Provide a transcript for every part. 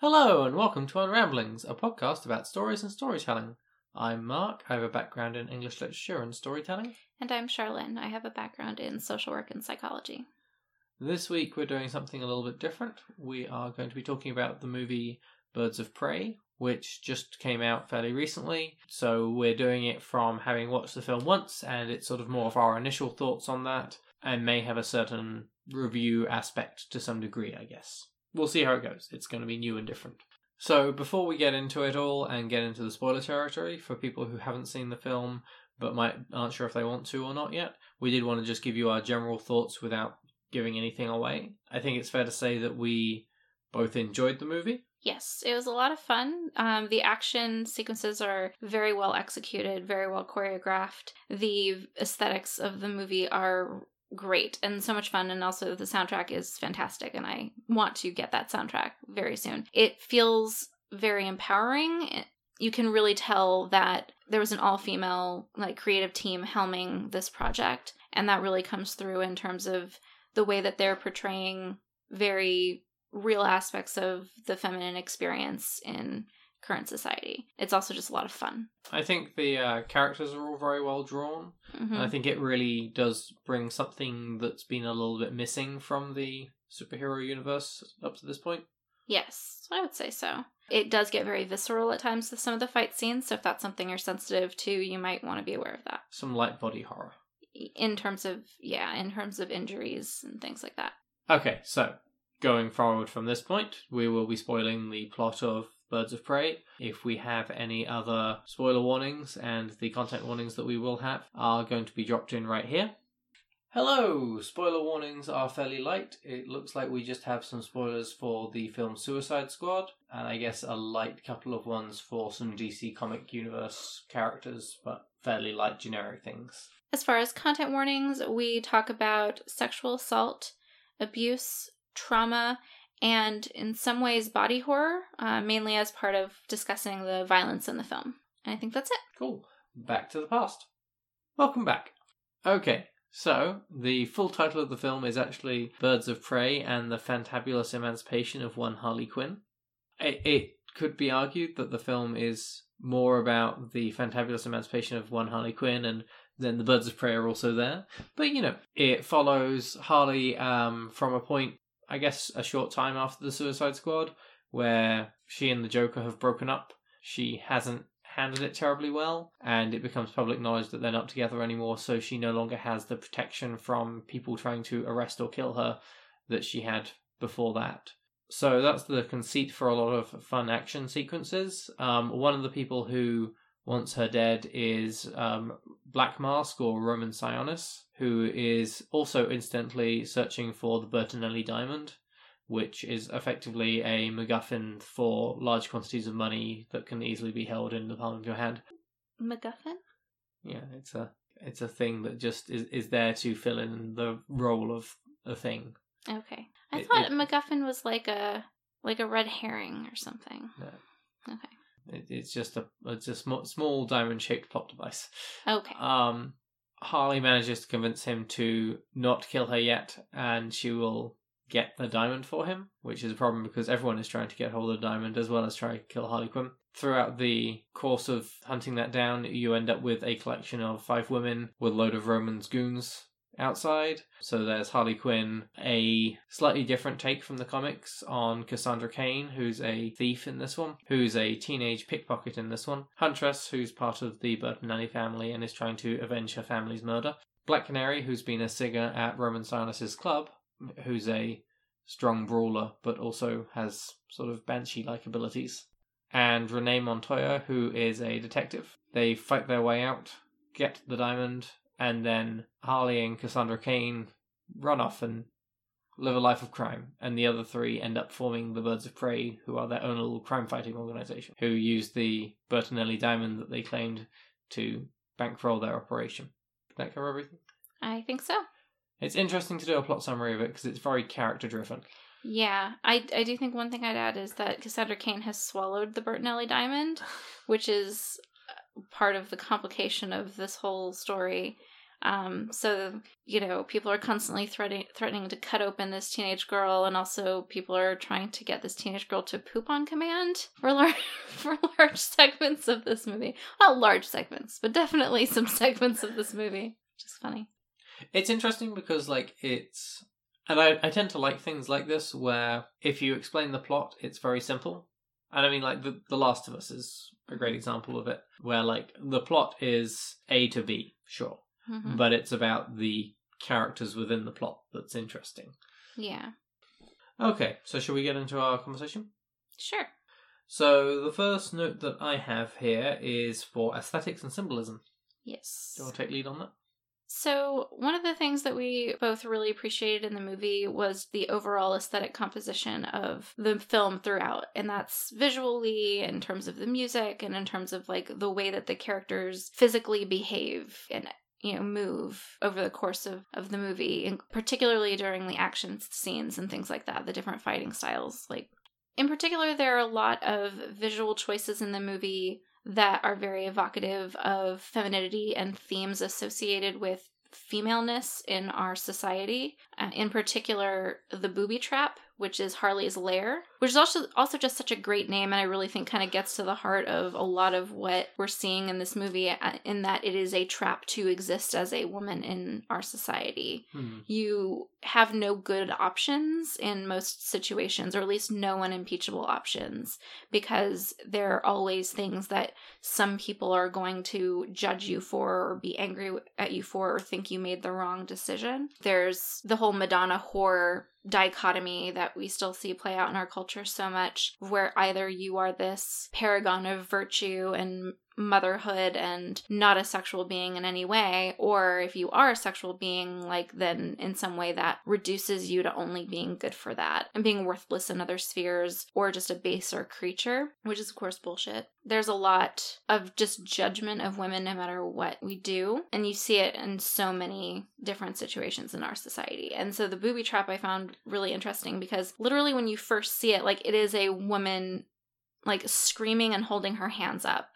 Hello and welcome to Unramblings, a podcast about stories and storytelling. I'm Mark. I have a background in English literature and storytelling. And I'm Charlene. I have a background in social work and psychology. This week we're doing something a little bit different. We are going to be talking about the movie Birds of Prey, which just came out fairly recently. So we're doing it from having watched the film once, and it's sort of more of our initial thoughts on that, and may have a certain review aspect to some degree, I guess. We'll see how it goes. It's going to be new and different. So before we get into it all and get into the spoiler territory for people who haven't seen the film but might aren't sure if they want to or not yet, we did want to just give you our general thoughts without giving anything away. I think it's fair to say that we both enjoyed the movie. Yes, it was a lot of fun. Um, the action sequences are very well executed, very well choreographed. The aesthetics of the movie are great and so much fun and also the soundtrack is fantastic and I want to get that soundtrack very soon. It feels very empowering. You can really tell that there was an all-female like creative team helming this project and that really comes through in terms of the way that they're portraying very real aspects of the feminine experience in current society. It's also just a lot of fun. I think the uh, characters are all very well drawn. Mhm. And I think it really does bring something that's been a little bit missing from the superhero universe up to this point. Yes, I would say so. It does get very visceral at times with some of the fight scenes, so if that's something you're sensitive to, you might want to be aware of that. Some light body horror. In terms of, yeah, in terms of injuries and things like that. Okay, so going forward from this point, we will be spoiling the plot of Birds of Prey. If we have any other spoiler warnings, and the content warnings that we will have are going to be dropped in right here. Hello! Spoiler warnings are fairly light. It looks like we just have some spoilers for the film Suicide Squad, and I guess a light couple of ones for some DC Comic Universe characters, but fairly light generic things. As far as content warnings, we talk about sexual assault, abuse, trauma, and in some ways body horror, uh, mainly as part of discussing the violence in the film. And I think that's it. Cool. Back to the past. Welcome back. Okay, so the full title of the film is actually Birds of Prey and the Fantabulous Emancipation of One Harley Quinn. It, it could be argued that the film is more about the fantabulous emancipation of one Harley Quinn and then the Birds of Prey are also there. But you know, it follows Harley um, from a point, I guess, a short time after the Suicide Squad, where she and the Joker have broken up. She hasn't handled it terribly well, and it becomes public knowledge that they're not together anymore, so she no longer has the protection from people trying to arrest or kill her that she had before that. So that's the conceit for a lot of fun action sequences. Um, one of the people who wants her dead is um, Black Mask or Roman Sionis, who is also incidentally searching for the Bertinelli diamond, which is effectively a MacGuffin for large quantities of money that can easily be held in the palm of your hand. MacGuffin? Yeah, it's a it's a thing that just is, is there to fill in the role of a thing. Okay. I It- thought it- MacGuffin was like a like a red herring or something. No. Okay. It, it's just a it's a small, small diamond shaped plot device. Okay. Um, Harley manages to convince him to not kill her yet, and she will get the diamond for him, which is a problem because everyone is trying to get hold of the diamond as well as try to kill Harley Quinn. Throughout the course of hunting that down, you end up with a collection of five women with a load of Roman's goons outside. So there's Harley Quinn, a slightly different take from the comics on Cassandra Cain, who's a thief in this one, who's a teenage pickpocket in this one, Huntress, who's part of the Bertinelli family and is trying to avenge her family's murder, Black Canary, who's been a singer at Roman Sionis's club, who's a strong brawler but also has sort of banshee-like abilities, and Renee Montoya, who is a detective. They fight their way out, get the diamond, and then Harley and Cassandra Cain run off and live a life of crime. And the other three end up forming the Birds of Prey, who are their own little crime fighting organization, who use the Bertinelli diamond that they claimed to bankroll their operation. Did that cover everything? I think so. It's interesting to do a plot summary of it because it's very character driven. Yeah, I, I do think one thing I'd add is that Cassandra Cain has swallowed the Bertinelli diamond, which is part of the complication of this whole story. Um, so you know, people are constantly threatening threatening to cut open this teenage girl, and also people are trying to get this teenage girl to poop on command for large for large segments of this movie. Not large segments, but definitely some segments of this movie, is funny. It's interesting because like it's and I, I tend to like things like this where if you explain the plot, it's very simple. And I mean like the The Last of Us is a great example of it, where like the plot is A to B, sure. Mhm. But it's about the characters within the plot that's interesting. Yeah, Okay, so shall we get into our conversation? sure. So the first note that I have here is for aesthetics and symbolism. Yes. Do you want to take lead on that? So, one of the things that we both really appreciated in the movie was the overall aesthetic composition of the film throughout. And that's visually, in terms of the music, and in terms of like the way that the characters physically behave and you know move over the course of, of the movie and particularly during the action scenes and things like that the different fighting styles like in particular there are a lot of visual choices in the movie that are very evocative of femininity and themes associated with femaleness in our society. Uh, in particular, the booby trap, which is Harley's lair, which is also also just such a great name, and I really think kind of gets to the heart of a lot of what we're seeing in this movie. uh, In that it is a trap to exist as a woman in our society Hmm. you have no good options in most situations, or at least no unimpeachable options, because there are always things that some people are going to judge you for, or be angry at you for, or think you made the wrong decision. There's the whole Madonna whore dichotomy that we still see play out in our culture so much, where either you are this paragon of virtue and motherhood and not a sexual being in any way or if you are a sexual being like then in some way that reduces you to only being good for that and being worthless in other spheres or just a baser creature which is of course bullshit. There's a lot of just judgment of women no matter what we do and you see it in so many different situations in our society. And so the booby trap i found really interesting because literally when you first see it like it is a woman like screaming and holding her hands up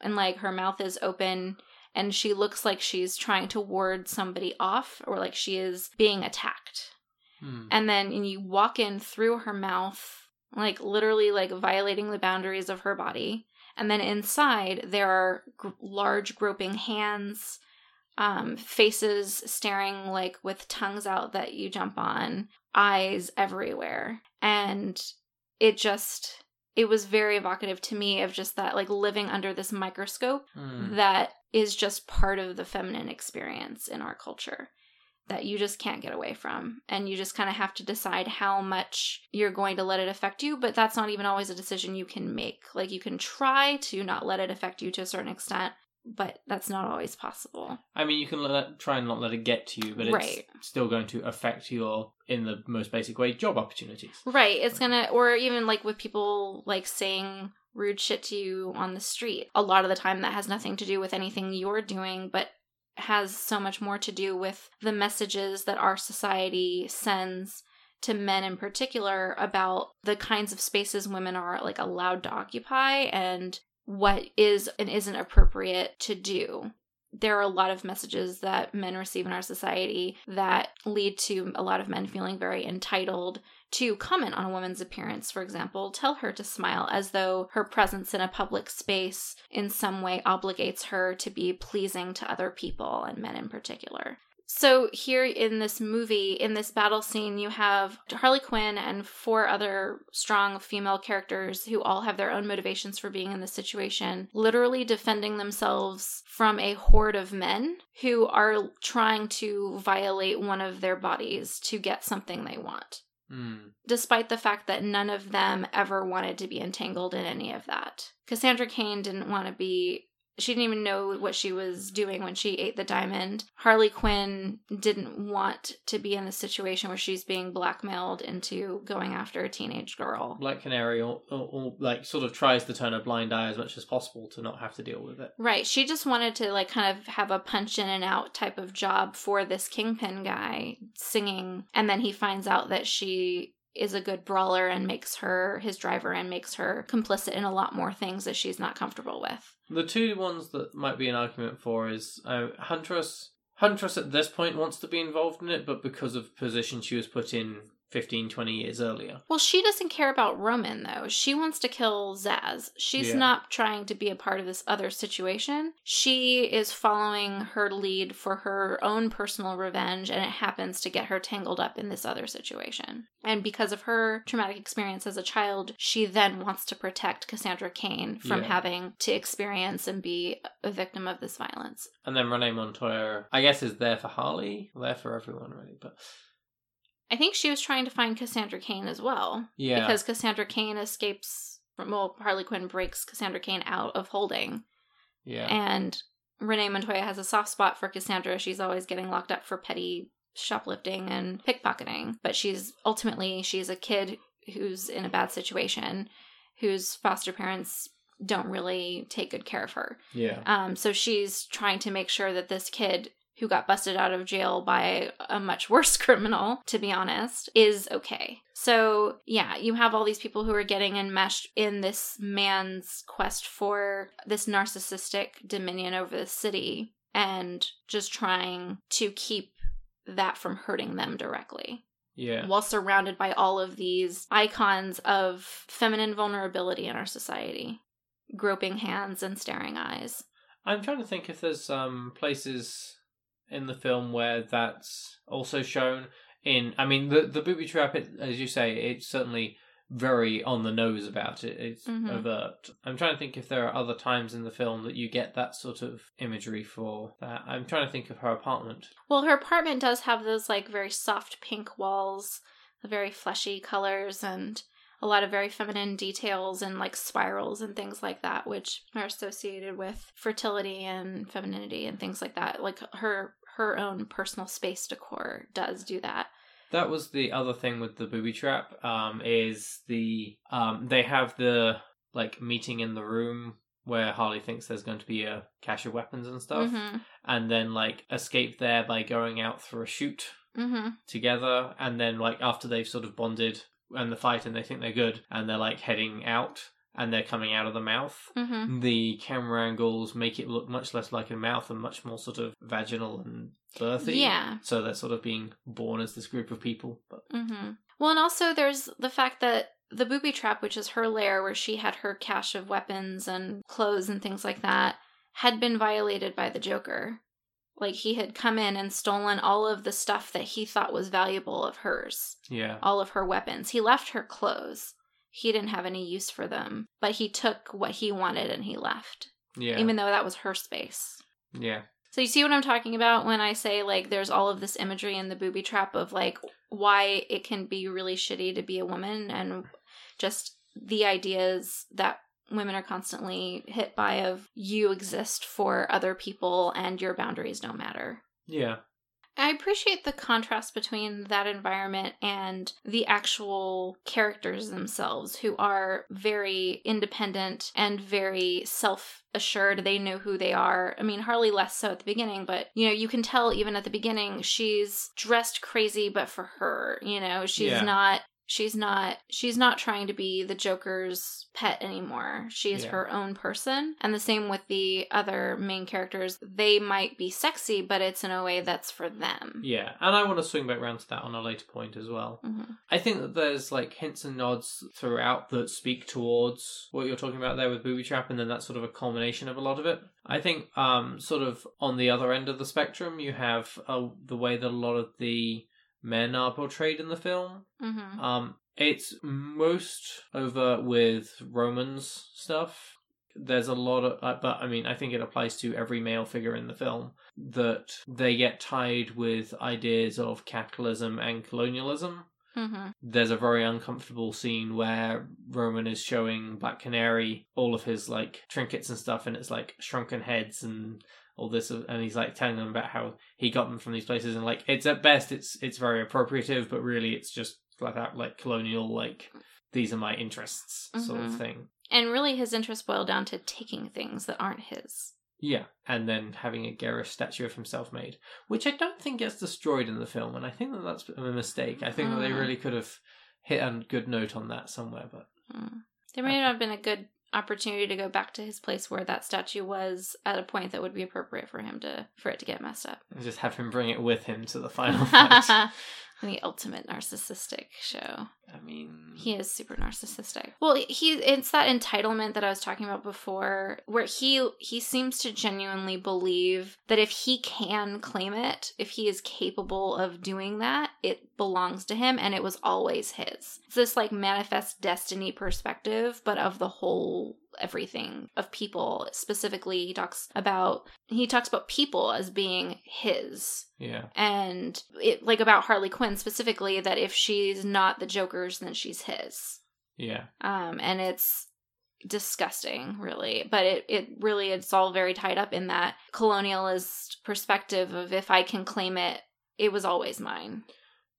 and like her mouth is open and she looks like she's trying to ward somebody off or like she is being attacked. Hmm. And then and you walk in through her mouth, like literally like violating the boundaries of her body. And then inside there are gr- large groping hands, um, faces staring like with tongues out that you jump on, eyes everywhere. And it just it was very evocative to me of just that like living under this microscope Hmm. that is just part of the feminine experience in our culture that you just can't get away from and you just kind of have to decide how much you're going to let it affect you but that's not even always a decision you can make like you can try to not let it affect you to a certain extent but that's not always possible I mean, you can let, try and not let it get to you, but it's Right. still going to affect your, in the most basic way, job opportunities. Right. It's gonna, or even like with people like saying rude shit to you on the street. A lot of the time, that has nothing to do with anything you're doing, but has so much more to do with the messages that our society sends to men in particular about the kinds of spaces women are like allowed to occupy and what is and isn't appropriate to do there are a lot of messages that men receive in our society that lead to a lot of men feeling very entitled to comment on a woman's appearance, for example, tell her to smile as though her presence in a public space in some way obligates her to be pleasing to other people and men in particular. So, here in this movie, in this battle scene, you have Harley Quinn and four other strong female characters who all have their own motivations for being in this situation, literally defending themselves from a horde of men who are trying to violate one of their bodies to get something they want Hmm. despite the fact that none of them ever wanted to be entangled in any of that. Cassandra Cain didn't want to be. She didn't even know what she was doing when she ate the diamond. Harley Quinn didn't want to be in the situation where she's being blackmailed into going after a teenage girl. Black Canary, or, or, or, like, sort of tries to turn a blind eye as much as possible to not have to deal with it. Right. She just wanted to like kind of have a punch in and out type of job for this kingpin guy singing and then he finds out that she is a good brawler and makes her his driver and makes her complicit in a lot more things that she's not comfortable with. The two ones that might be an argument for is uh, Huntress. Huntress at this point wants to be involved in it, but because of the position she was put in 15, 20 years earlier. Well, she doesn't care about Roman, though. She wants to kill Zsasz. She's Yeah. not trying to be a part of this other situation. She is following her lead for her own personal revenge, and it happens to get her tangled up in this other situation. And because of her traumatic experience as a child, she then wants to protect Cassandra Cain from Yeah. having to experience and be a victim of this violence. And then Renee Montoya, I guess, is there for Harley, there for everyone, really. But I think she was trying to find Cassandra Cain as well. yeah, because Cassandra Cain escapes from well, Harley Quinn breaks Cassandra Cain out of holding, yeah, and Renee Montoya has a soft spot for Cassandra. She's always getting locked up for petty shoplifting and pickpocketing, but she's ultimately she's a kid who's in a bad situation, whose foster parents don't really take good care of her. yeah, Um, so she's trying to make sure that this kid who got busted out of jail by a much worse criminal, to be honest, is okay. So, yeah, you have all these people who are getting enmeshed in this man's quest for this narcissistic dominion over the city and just trying to keep that from hurting them directly yeah. while surrounded by all of these icons of feminine vulnerability in our society groping hands and staring eyes. I'm trying to think if there's um places in the film where that's also shown. In, I mean, the the booby trap, it, as you say, it's certainly very on the nose about it. It's Mhm. overt. I'm trying to think if there are other times in the film that you get that sort of imagery for that. I'm trying to think of her apartment. Well, her apartment does have those like very soft pink walls, the very fleshy colors, and a lot of very feminine details and like spirals and things like that, which are associated with fertility and femininity and things like that. Like her her own personal space decor does do that. That was the other thing with the booby trap. Um, is the um they have the like meeting in the room where Harley thinks there's going to be a cache of weapons and stuff, Mhm. and then like escape there by going out for a shoot Mhm. together, and then like after they've sort of bonded and the fight and they think they're good, and they're like heading out and they're coming out of the mouth. Mhm. The camera angles make it look much less like a mouth and much more sort of vaginal and birthy. Yeah. So they're sort of being born as this group of people. But Mm-hmm. Well, and also there's the fact that the booby trap, which is her lair where she had her cache of weapons and clothes and things like that, had been violated by the Joker. Like he had come in and stolen all of the stuff that he thought was valuable of hers, yeah. all of her weapons. He left her clothes. He didn't have any use for them, but he took what he wanted and he left, Yeah. even though that was her space. yeah. So you see what I'm talking about when I say like there's all of this imagery in the booby trap of like why it can be really shitty to be a woman and just the ideas that women are constantly hit by of you exist for other people and your boundaries don't matter. Yeah. I appreciate the contrast between that environment and the actual characters themselves, who are very independent and very self assured. They know who they are. I mean, Harley less so at the beginning, but you know, you can tell even at the beginning she's dressed crazy, but for her, you know, she's Yeah. not. She's not she's not trying to be the Joker's pet anymore. She is Yeah. her own person. And the same with the other main characters. They might be sexy, but it's in a way that's for them. Yeah. And I want to swing back around to that on a later point as well. Mhm. I think that there's like hints and nods throughout that speak towards what you're talking about there with Booby Trap, and then that's sort of a culmination of a lot of it. I think, um, sort of on the other end of the spectrum, you have uh, the way that a lot of the men are portrayed in the film. Mhm. Um, it's most over with Roman's stuff. There's a lot of, uh, but I mean, I think it applies to every male figure in the film that they get tied with ideas of capitalism and colonialism. Mhm. There's a very uncomfortable scene where Roman is showing Black Canary all of his like trinkets and stuff, and it's like shrunken heads and all this, and he's like telling them about how he got them from these places, and like it's at best it's it's very appropriative, but really it's just flat out like colonial, like these are my interests sort of Mhm. thing. And really, his interests boil down to taking things that aren't his. Yeah, and then having a garish statue of himself made, which I don't think gets destroyed in the film, and I think that that's a mistake. I think that they Mm. really could have hit a good note on that somewhere, but Mm. There may not have been a good opportunity to go back to his place where that statue was at a point that would be appropriate for him to for it to get messed up. And just have him bring it with him to the final fight. The ultimate narcissistic show. I mean, He is super narcissistic. Well, he it's that entitlement that I was talking about before where he he seems to genuinely believe that if he can claim it, if he is capable of doing that, it belongs to him and it was always his. It's this like manifest destiny perspective, but of the whole everything of people. Specifically, he talks about he talks about people as being his yeah, and it like about Harley Quinn specifically that if she's not the Joker's then she's his. yeah, Um and it's disgusting really but it it really it's all very tied up in that colonialist perspective of if I can claim it it was always mine.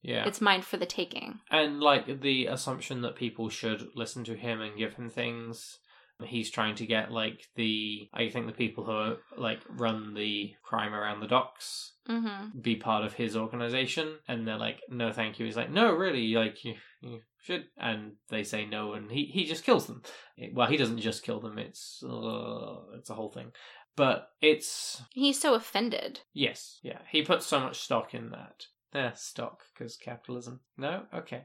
yeah. It's mine for the taking. and like the assumption that people should listen to him and give him things. He's trying to get like the I think the people who are, like run the crime around the docks Mhm. be part of his organization and they're like no thank you. He's like no really like you, you should and they say no and he, he just kills them. It- well he doesn't just kill them it's uh, it's a whole thing. But it's He's so offended. yes yeah he puts so much stock in that. Eh, stock because capitalism. No? Okay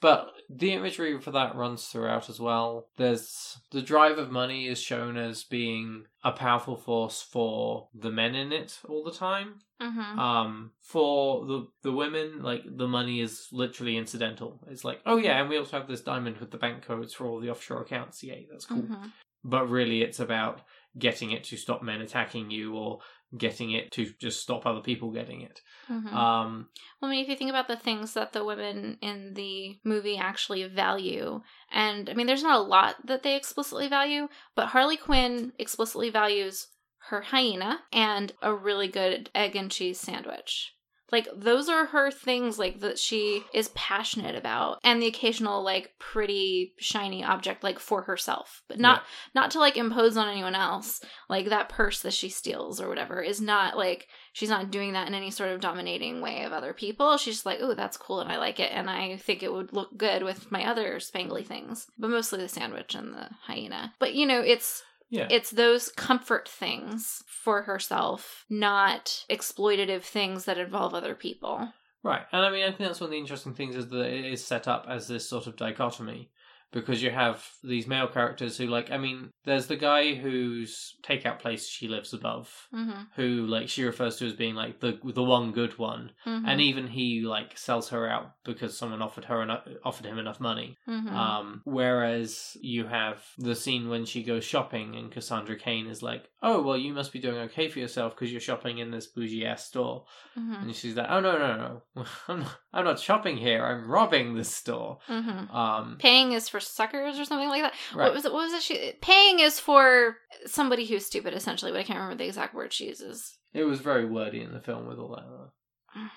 but the imagery for that runs throughout as well. There's the drive of money is shown as being a powerful force for the men in it all the time. Mhm. um for the the women like the money is literally incidental. It's like oh yeah and we also have this diamond with the bank codes for all the offshore accounts. Yay that's cool. Mhm. But really it's about getting it to stop men attacking you or getting it to just stop other people getting it Mhm. um Well, I mean, if you think about the things that the women in the movie actually value, and I mean, there's not a lot that they explicitly value, but Harley Quinn explicitly values her hyena and a really good egg and cheese sandwich. Like, those are her things, like, that she is passionate about, and the occasional, like, pretty, shiny object, like, for herself, but not not to like impose on anyone else like that purse that she steals or whatever is not like she's not doing that in any sort of dominating way of other people. She's just like oh that's cool and i like it and i think it would look good with my other spangly things. But mostly the sandwich and the hyena. But you know it's yeah. It's those comfort things for herself not exploitative things that involve other people. Right, and I mean, I think that's one of the interesting things is that it is set up as this sort of dichotomy because you have these male characters who, like, I mean, there's the guy whose takeout place she lives above, mm-hmm. who, like, she refers to as being like the the one good one, Mm-hmm. and even he like sells her out because someone offered her enough, offered him enough money. mm-hmm. Um, whereas you have the scene when she goes shopping and Cassandra Cain is like, "Oh, well, you must be doing okay for yourself because you're shopping in this bougie ass store." mm-hmm. And she's like, "Oh no, no, no, I'm not, I'm not shopping here. I'm robbing this store." Mm-hmm. Um, paying is for suckers or something like that right. What was it? What was it? She paying is for somebody who's stupid, essentially. But I can't remember the exact word she uses. It was very wordy in the film with all that.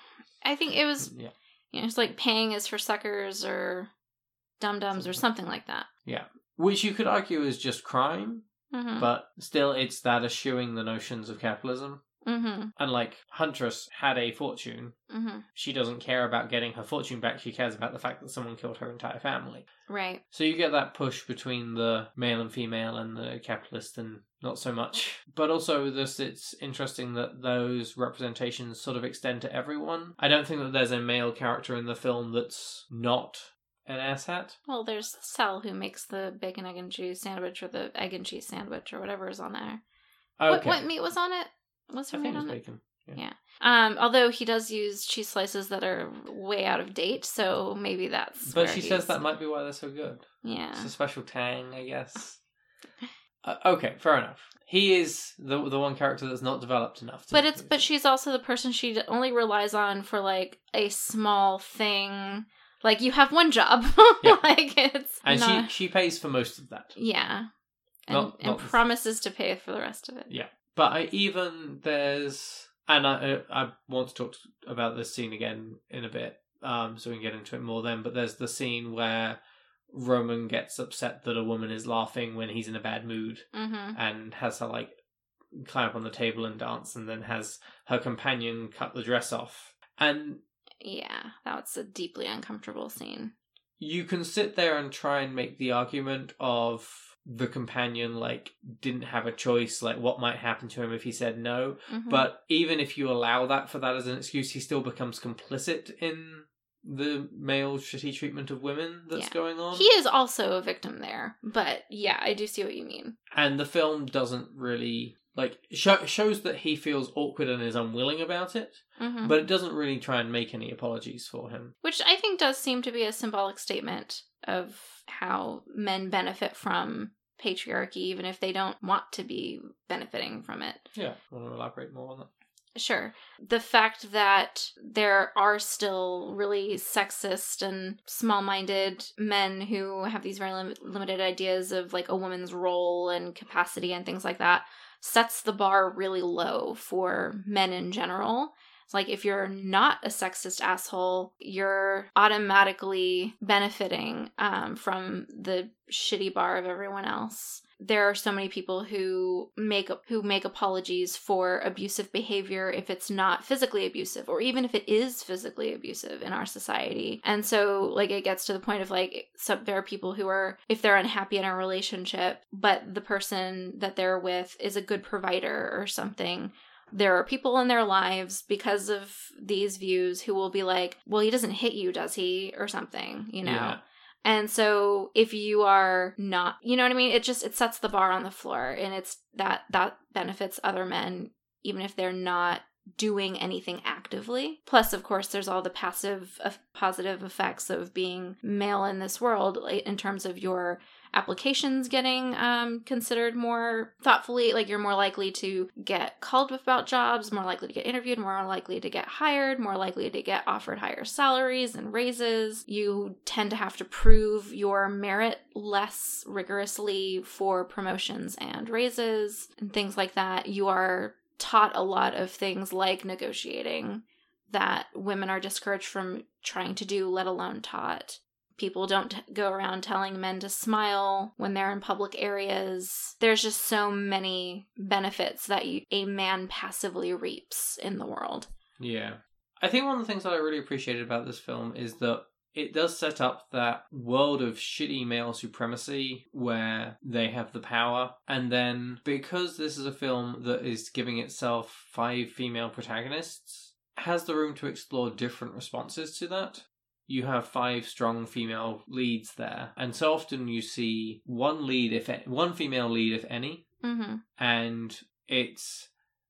I think it was, Yeah, you know, it's like paying is for suckers or dum dums or something like that. Yeah, which you could argue is just crime, Mm-hmm. but still, it's that eschewing the notions of capitalism. Mm-hmm. And like Huntress had a fortune, Mm-hmm. she doesn't care about getting her fortune back. She cares about the fact that someone killed her entire family. Right. So you get that push between the male and female and the capitalist and not so much. But also this it's interesting that those representations sort of extend to everyone. I don't think that there's a male character in the film that's not an asshat. Well, there's Sal who makes the bacon, egg, and cheese sandwich or the egg and cheese sandwich or whatever is on there. What, what meat was on it? What's I her think meat it was on it? bacon. Yeah. Um, although he does use cheese slices that are way out of date, so maybe that's. But she says that might be why they're so good. Yeah. It's a special tang, I guess. uh, okay, fair enough. He is the the one character that's not developed enough. To But it's but she's also the person she only relies on for like a small thing. Like you have one job. Yeah. like it's and not, she she pays for most of that. yeah. And, Not- and not- promises to pay for the rest of it. Yeah. But I even there's and I uh, I want to talk about this scene again in a bit, um, so we can get into it more then. But there's the scene where Roman gets upset that a woman is laughing when he's in a bad mood, Mm-hmm. and has her like climb up on the table and dance, and then has her companion cut the dress off. And Yeah, that's a deeply uncomfortable scene. you can sit there and try and make the argument of the companion like didn't have a choice like what might happen to him if he said no Mhm. but even if you allow that for that as an excuse he still becomes complicit in the male shitty treatment of women that's Yeah. going on he is also a victim there. But yeah, I do see what you mean. and the film doesn't really like show, shows that he feels awkward and is unwilling about it hmm but it doesn't really try and make any apologies for him Which I think does seem to be a symbolic statement of how men benefit from patriarchy, even if they don't want to be benefiting from it. yeah want to elaborate more on that Sure. The fact that there are still really sexist and small minded men who have these very lim- limited ideas of like a woman's role and capacity and things like that sets the bar really low for men in general. Like if you're not a sexist asshole, you're automatically benefiting um, from the shitty bar of everyone else. There are so many people who make who make apologies for abusive behavior if it's not physically abusive or even if it is physically abusive in our society. And so like it gets to the point of like some there are people who are if they're unhappy in a relationship but the person that they're with is a good provider or something there are people in their lives because of these views who will be like, well, he doesn't hit you, does he? Or something, you know? Yeah. And so if you are not, you know what I mean? It just, it sets the bar on the floor and it's that, that benefits other men, even if they're not doing anything actively. Plus, of course, there's all the passive, uh, positive effects of being male in this world like, in terms of your applications getting um, considered more thoughtfully. Like you're more likely to get called about jobs, more likely to get interviewed, more likely to get hired, more likely to get offered higher salaries and raises. You tend to have to prove your merit less rigorously for promotions and raises and things like that. You are taught a lot of things like negotiating that women are discouraged from trying to do, let alone taught. People don't go around telling men to smile when they're in public areas. There's just so many benefits that you, a man passively reaps in the world. Yeah. I think one of the things that I really appreciated about this film is that it does set up that world of shitty male supremacy where they have the power. And then, because this is a film that is giving itself five female protagonists, has the room to explore different responses to that. You have five strong female leads there, and so often you see one lead, if one female lead, if any, Mm-hmm. and it's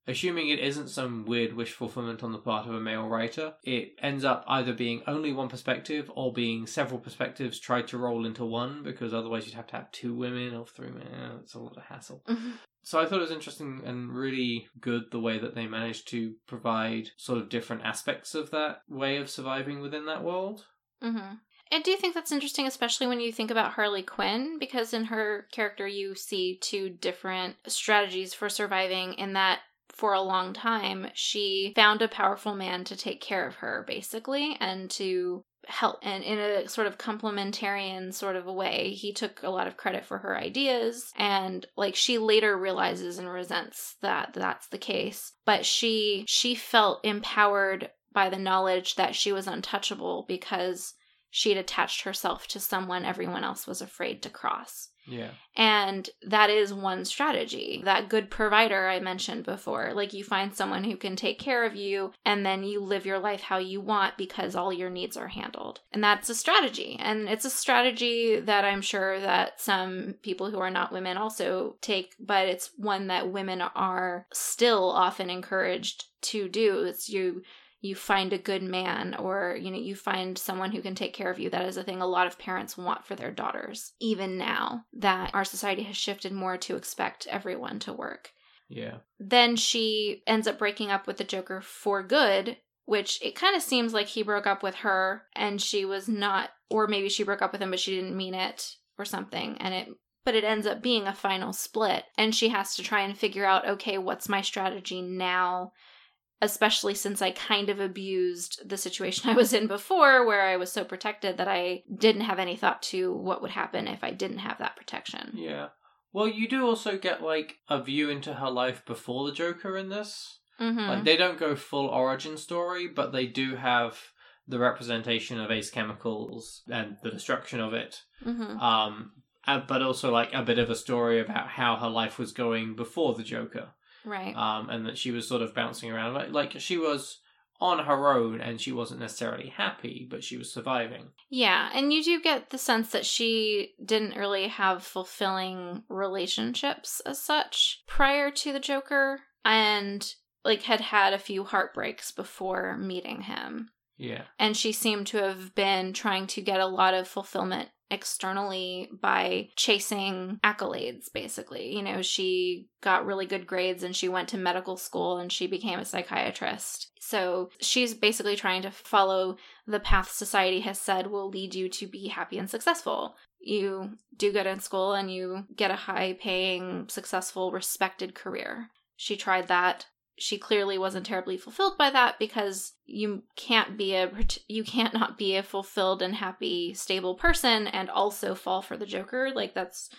assuming it isn't some weird wish fulfillment on the part of a male writer it ends up either being only one perspective or being several perspectives tried to roll into one because otherwise you'd have to have two women or three men it's a lot of hassle Mm-hmm. so i thought it was interesting and really good the way that they managed to provide sort of different aspects of that way of surviving within that world Mm-hmm. I do you think that's interesting, especially when you think about Harley Quinn, because in her character, you see two different strategies for surviving, in that for a long time, she found a powerful man to take care of her, basically, and to help. And in a sort of complementarian sort of a way, he took a lot of credit for her ideas. And like she later realizes and resents that that's the case. But she she felt empowered by the knowledge that she was untouchable because she'd attached herself to someone everyone else was afraid to cross. Yeah And that is one strategy. That good provider I mentioned before. Like you find someone who can take care of you and then you live your life how you want because all your needs are handled. And that's a strategy. And it's a strategy that I'm sure that some people who are not women also take, but it's one that women are still often encouraged to do. It's you you find a good man or you know you find someone who can take care of you. That is a thing a lot of parents want for their daughters even now that our society has shifted more to expect everyone to work. Yeah. Then she ends up breaking up with the joker for good which it kind of seems like he broke up with her and she was not or maybe she broke up with him but she didn't mean it or something and it but it ends up being a final split and she has to try and figure out okay what's my strategy now especially since I kind of abused the situation I was in before, where I was so protected that I didn't have any thought to what would happen if I didn't have that protection. yeah well you do also get like a view into her life before the joker in this Mm-hmm. Like they don't go full origin story, but they do have the representation of Ace Chemicals and the destruction of it. hmm Um, uh, but also like a bit of a story about how her life was going before the Joker. Right. Um, and that she was sort of bouncing around. Like, like she was on her own and she wasn't necessarily happy, but she was surviving. Yeah, and you do get the sense that she didn't really have fulfilling relationships as such prior to the Joker and like had had a few heartbreaks before meeting him. Yeah. And she seemed to have been trying to get a lot of fulfillment externally by chasing accolades basically. You know, she got really good grades and she went to medical school and she became a psychiatrist. So, she's basically trying to follow the path society has said will lead you to be happy and successful. You do good in school and you get a high paying, successful, respected career. She tried that. She clearly wasn't terribly fulfilled by that because you can't be a you can't not be a fulfilled and happy, stable person and also fall for the Joker. Like that's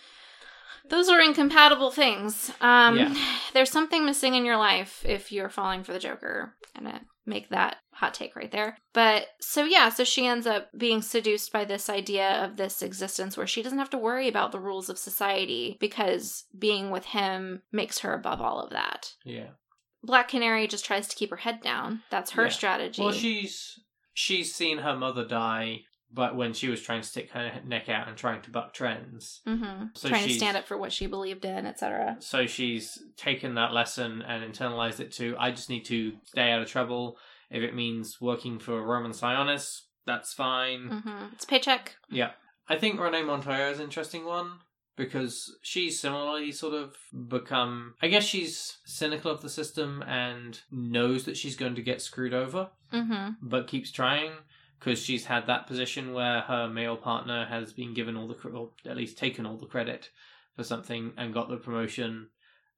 those are incompatible things. Um Yeah. there's something missing in your life if you're falling for the Joker. Gonna make that hot take right there. But so yeah, so she ends up being seduced by this idea of this existence where she doesn't have to worry about the rules of society because being with him makes her above all of that. Yeah. Black Canary just tries to keep her head down. That's her Yeah. strategy. Well, she's she's seen her mother die, but when she was trying to stick her neck out and trying to buck trends, hmm So trying to stand up for what she believed in, etc. so she's taken that lesson and internalized it to I just need to stay out of trouble. If it means working for a Roman Sionis, that's fine. hmm It's paycheck. Yeah. I think Renee Montoya is an interesting one because she's similarly sort of become I guess she's cynical of the system and knows that she's going to get screwed over, hmm but keeps trying because she's had that position where her male partner has been given all the or at least taken all the credit for something and got the promotion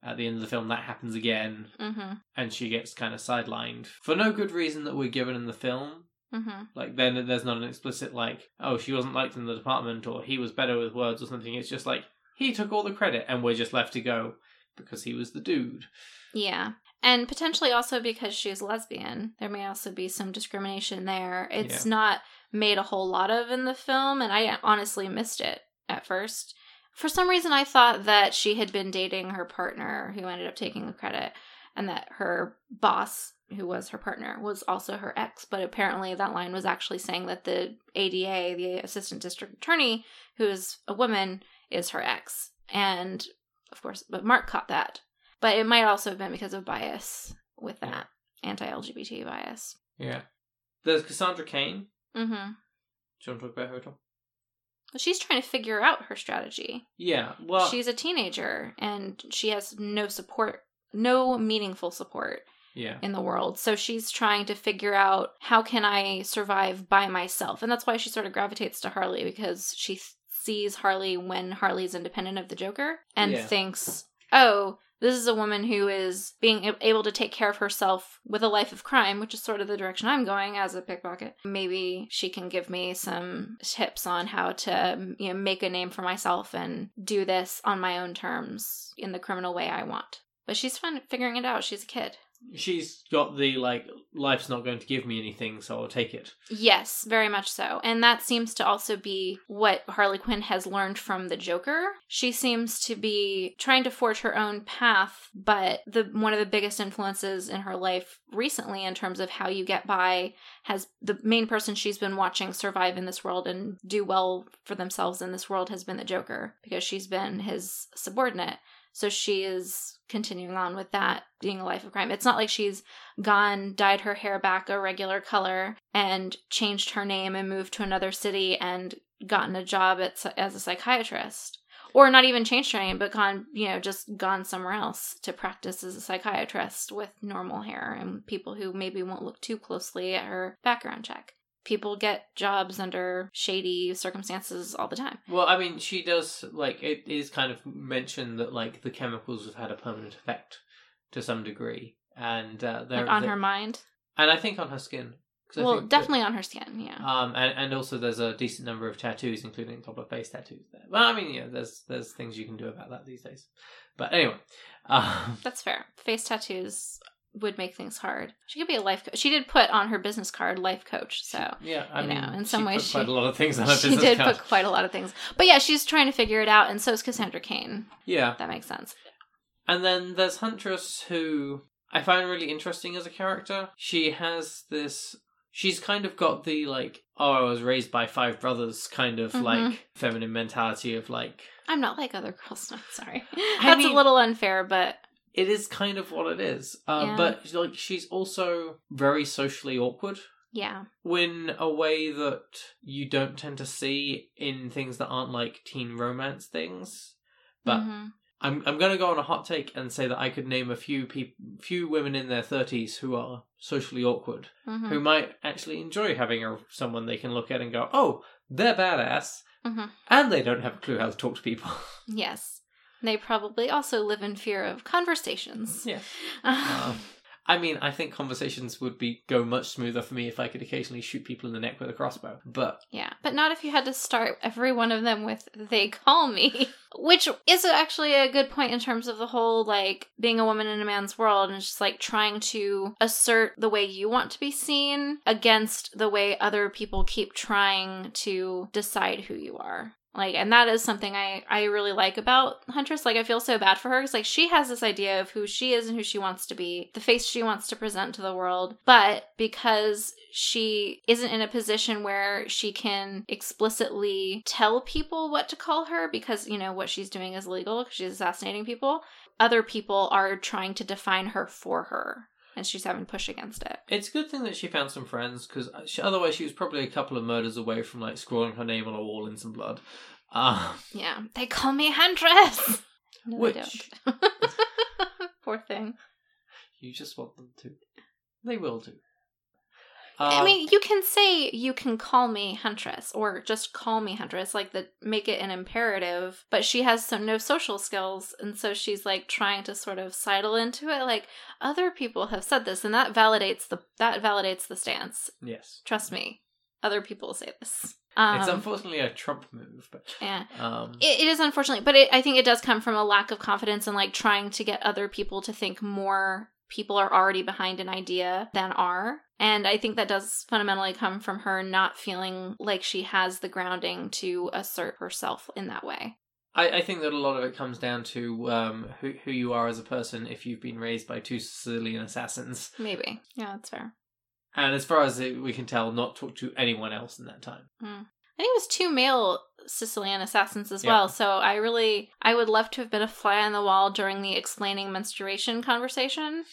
at the end of the film. That happens again. Hmm and she gets kind of sidelined for no good reason that we're given in the film. Hmm like then there's not an explicit like, oh, she wasn't liked in the department or he was better with words or something. It's just like he took all the credit and we're just left to go because he was the dude. Yeah. And potentially also because she's lesbian. There may also be some discrimination there. It's Yeah. not made a whole lot of in the film, and I honestly missed it at first. For some reason, I thought that she had been dating her partner who ended up taking the credit, and that her boss, who was her partner, was also her ex. But apparently, that line was actually saying that the ADA, the assistant district attorney, who is a woman, is her ex. And of course, but Mark caught that. But it might also have been because of bias with that anti LGBT bias. Yeah. There's Cassandra Cain. Mm-hmm. Do you want to talk about her at all? She's trying to figure out her strategy. Yeah. Well, She's a teenager and she has no support, no meaningful support yeah. in the world. So she's trying to figure out how can I survive by myself. And that's why she sort of gravitates to Harley because she th- sees Harley when Harley's independent of the Joker and Yeah. thinks, "Oh, this is a woman who is being able to take care of herself with a life of crime, which is sort of the direction I'm going as a pickpocket. Maybe she can give me some tips on how to, you know, make a name for myself and do this on my own terms in the criminal way I want." But she's fun figuring it out. She's a kid. She's got the like, life's not going to give me anything, so I'll take it. Yes, very much so. And that seems to also be what Harley Quinn has learned from the Joker. She seems to be trying to forge her own path, but the one of the biggest influences in her life recently in terms of how you get by has the main person she's been watching survive in this world and do well for themselves in this world has been the Joker because she's been his subordinate. So she is continuing on with that being a life of crime. It's not like she's gone, dyed her hair back a regular color, and changed her name and moved to another city and gotten a job at, as a psychiatrist. Or not even changed her name, but gone, you know, just gone somewhere else to practice as a psychiatrist with normal hair and people who maybe won't look too closely at her background check. People get jobs under shady circumstances all the time. Well, I mean, she does like it is kind of mentioned that like the chemicals have had a permanent effect to some degree, and uh, they're Like on they're- her mind. and I think on her skin. Well, think that- definitely on her skin, yeah. Um, and, and also there's a decent number of tattoos, including top of face tattoos there. Well, I mean, yeah, there's there's things you can do about that these days. But anyway, um, That's fair. Face tattoos would make things hard. She could be a life coach. She did put on her business card life coach. So Yeah, I You mean, know, in some ways put she- quite a lot of things on her she did card. put quite a lot of things. But yeah, she's trying to figure it out, and so is Cassandra Kane. Yeah, That makes sense. and then there's Huntress, who I find really interesting as a character. She has this. She's kind of got the like, oh, I was raised by five brothers kind of Mhm. like feminine mentality of like, I'm not like other girls. No, sorry. I That's mean- a little unfair, but it is kind of what it is. Uh, Yeah. But like, she's also very socially awkward. yeah. in a way that you don't tend to see in things that aren't like teen romance things. But Mhm. I'm I'm going to go on a hot take and say that I could name a few peop- few women in their 30s who are socially awkward, Mhm. who might actually enjoy having a, someone they can look at and go, "Oh, they're badass." Mhm. And they don't have a clue how to talk to people. yes. They probably also live in fear of conversations. yeah. Uh, I mean, I think conversations would be go much smoother for me if I could occasionally shoot people in the neck with a crossbow. But Yeah, but not if you had to start every one of them with "they call me," which is actually a good point in terms of the whole like being a woman in a man's world and just like trying to assert the way you want to be seen against the way other people keep trying to decide who you are. Like, and that is something I I really like about Huntress. Like, I feel so bad for her because like she has this idea of who she is and who she wants to be, the face she wants to present to the world. But because she isn't in a position where she can explicitly tell people what to call her, because you know what she's doing is 'cause she's assassinating people. Other people are trying to define her for her, and she's having push against it. It's a good thing that she found some friends because otherwise she was probably a couple of murders away from like scrawling her name on a wall in some blood. Uh, Yeah, they call me Huntress. No, they which don't. Poor thing. you just want them to. They will do. I Um, mean, you can say you can call me Huntress or just call me Huntress, like the make it an imperative. But she has some no social skills, and so she's like trying to sort of sidle into it. Like other people have said this, and that validates the that validates the stance. yes, Trust me, other people say this. Um, it's unfortunately a Trump move, but yeah. um, It, it is unfortunately, but it, I think it does come from a lack of confidence and like trying to get other people to think more people are already behind an idea than are. And I think that does fundamentally come from her not feeling like she has the grounding to assert herself in that way. I, I think that a lot of it comes down to um, who who you are as a person if you've been raised by two Sicilian assassins, Maybe. Yeah, that's fair. and as far as we can tell, not talk to anyone else in that time. I think it was two male Sicilian assassins as Yeah. well. So I really, I would love to have been a fly on the wall during the explaining menstruation conversation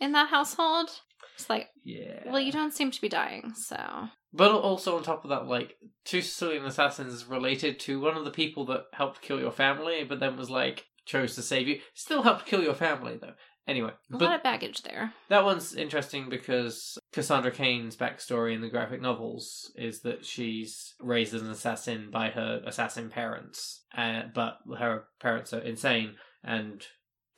in that household. It's like, Yeah. well, you don't seem to be dying, so But also on top of that, like two Sicilian assassins related to one of the people that helped kill your family, but then was like chose to save you. Still helped kill your family though. Anyway, a but lot of baggage there. that one's interesting because Cassandra Cain's backstory in the graphic novels is that she's raised as an assassin by her assassin parents, uh, but her parents are insane and.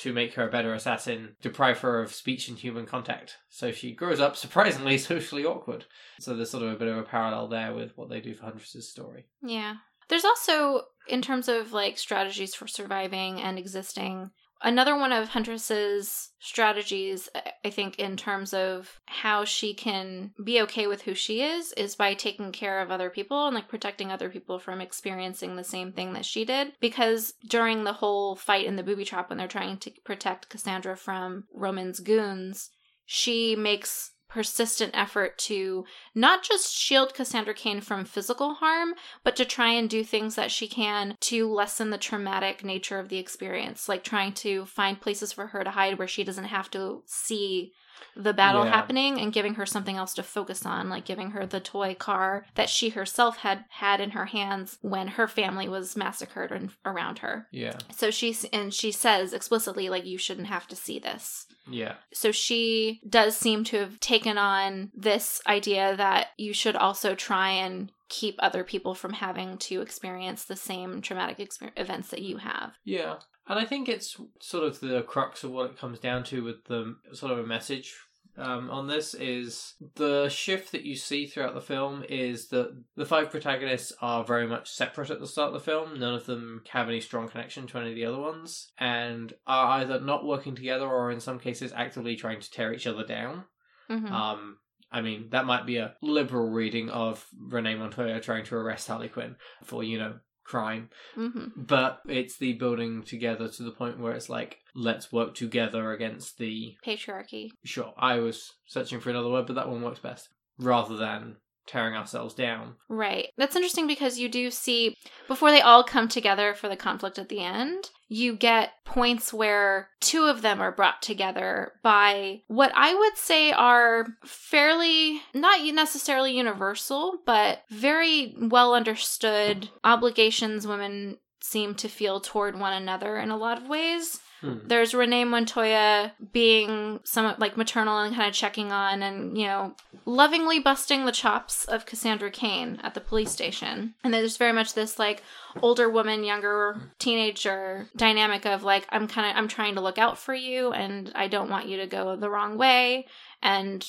To make her a better assassin, deprive her of speech and human contact. So she grows up surprisingly socially awkward. So there's sort of a bit of a parallel there with what they do for Huntress's story. Yeah. There's also, in terms of like strategies for surviving and existing, another one of Huntress's strategies, I- think, in terms of how she can be okay with who she is, is by taking care of other people and like protecting other people from experiencing the same thing that she did. Because during the whole fight in the booby trap, when they're trying to protect Cassandra from Roman's goons, she makes persistent effort to not just shield Cassandra Cain from physical harm, but to try and do things that she can to lessen the traumatic nature of the experience, like trying to find places for her to hide where she doesn't have to see the battle Yeah. happening and giving her something else to focus on like giving her the toy car that she herself had had in her hands when her family was massacred and around her Yeah. so she's and she says explicitly like you shouldn't have to see this Yeah. so she does seem to have taken on this idea that you should also try and keep other people from having to experience the same traumatic exper- events that you have. Yeah. And I think it's sort of the crux of what it comes down to with the sort of a message um, on this is the shift that you see throughout the film is that the five protagonists are very much separate at the start of the film. None of them have any strong connection to any of the other ones, and are either not working together or, in some cases, actively trying to tear each other down. Mhm. Um, I mean, that might be a liberal reading of Renee Montoya trying to arrest Harley Quinn for, you know, crime. Mhm. But it's the building together to the point where it's like, let's work together against the. Patriarchy. Sure, I was searching for another word, but that one works best. Rather than tearing ourselves down. Right. That's interesting because you do see, before they all come together for the conflict at the end, you get points where two of them are brought together by what I would say are fairly, not necessarily universal, but very well understood obligations women seem to feel toward one another in a lot of ways. Hmm. There's Renee Montoya being somewhat like maternal and kind of checking on and, you know, lovingly busting the chops of Cassandra Cain at the police station. And there's very much this like older woman, younger teenager dynamic of like, I'm kind of, I'm trying to look out for you and I don't want you to go the wrong way. And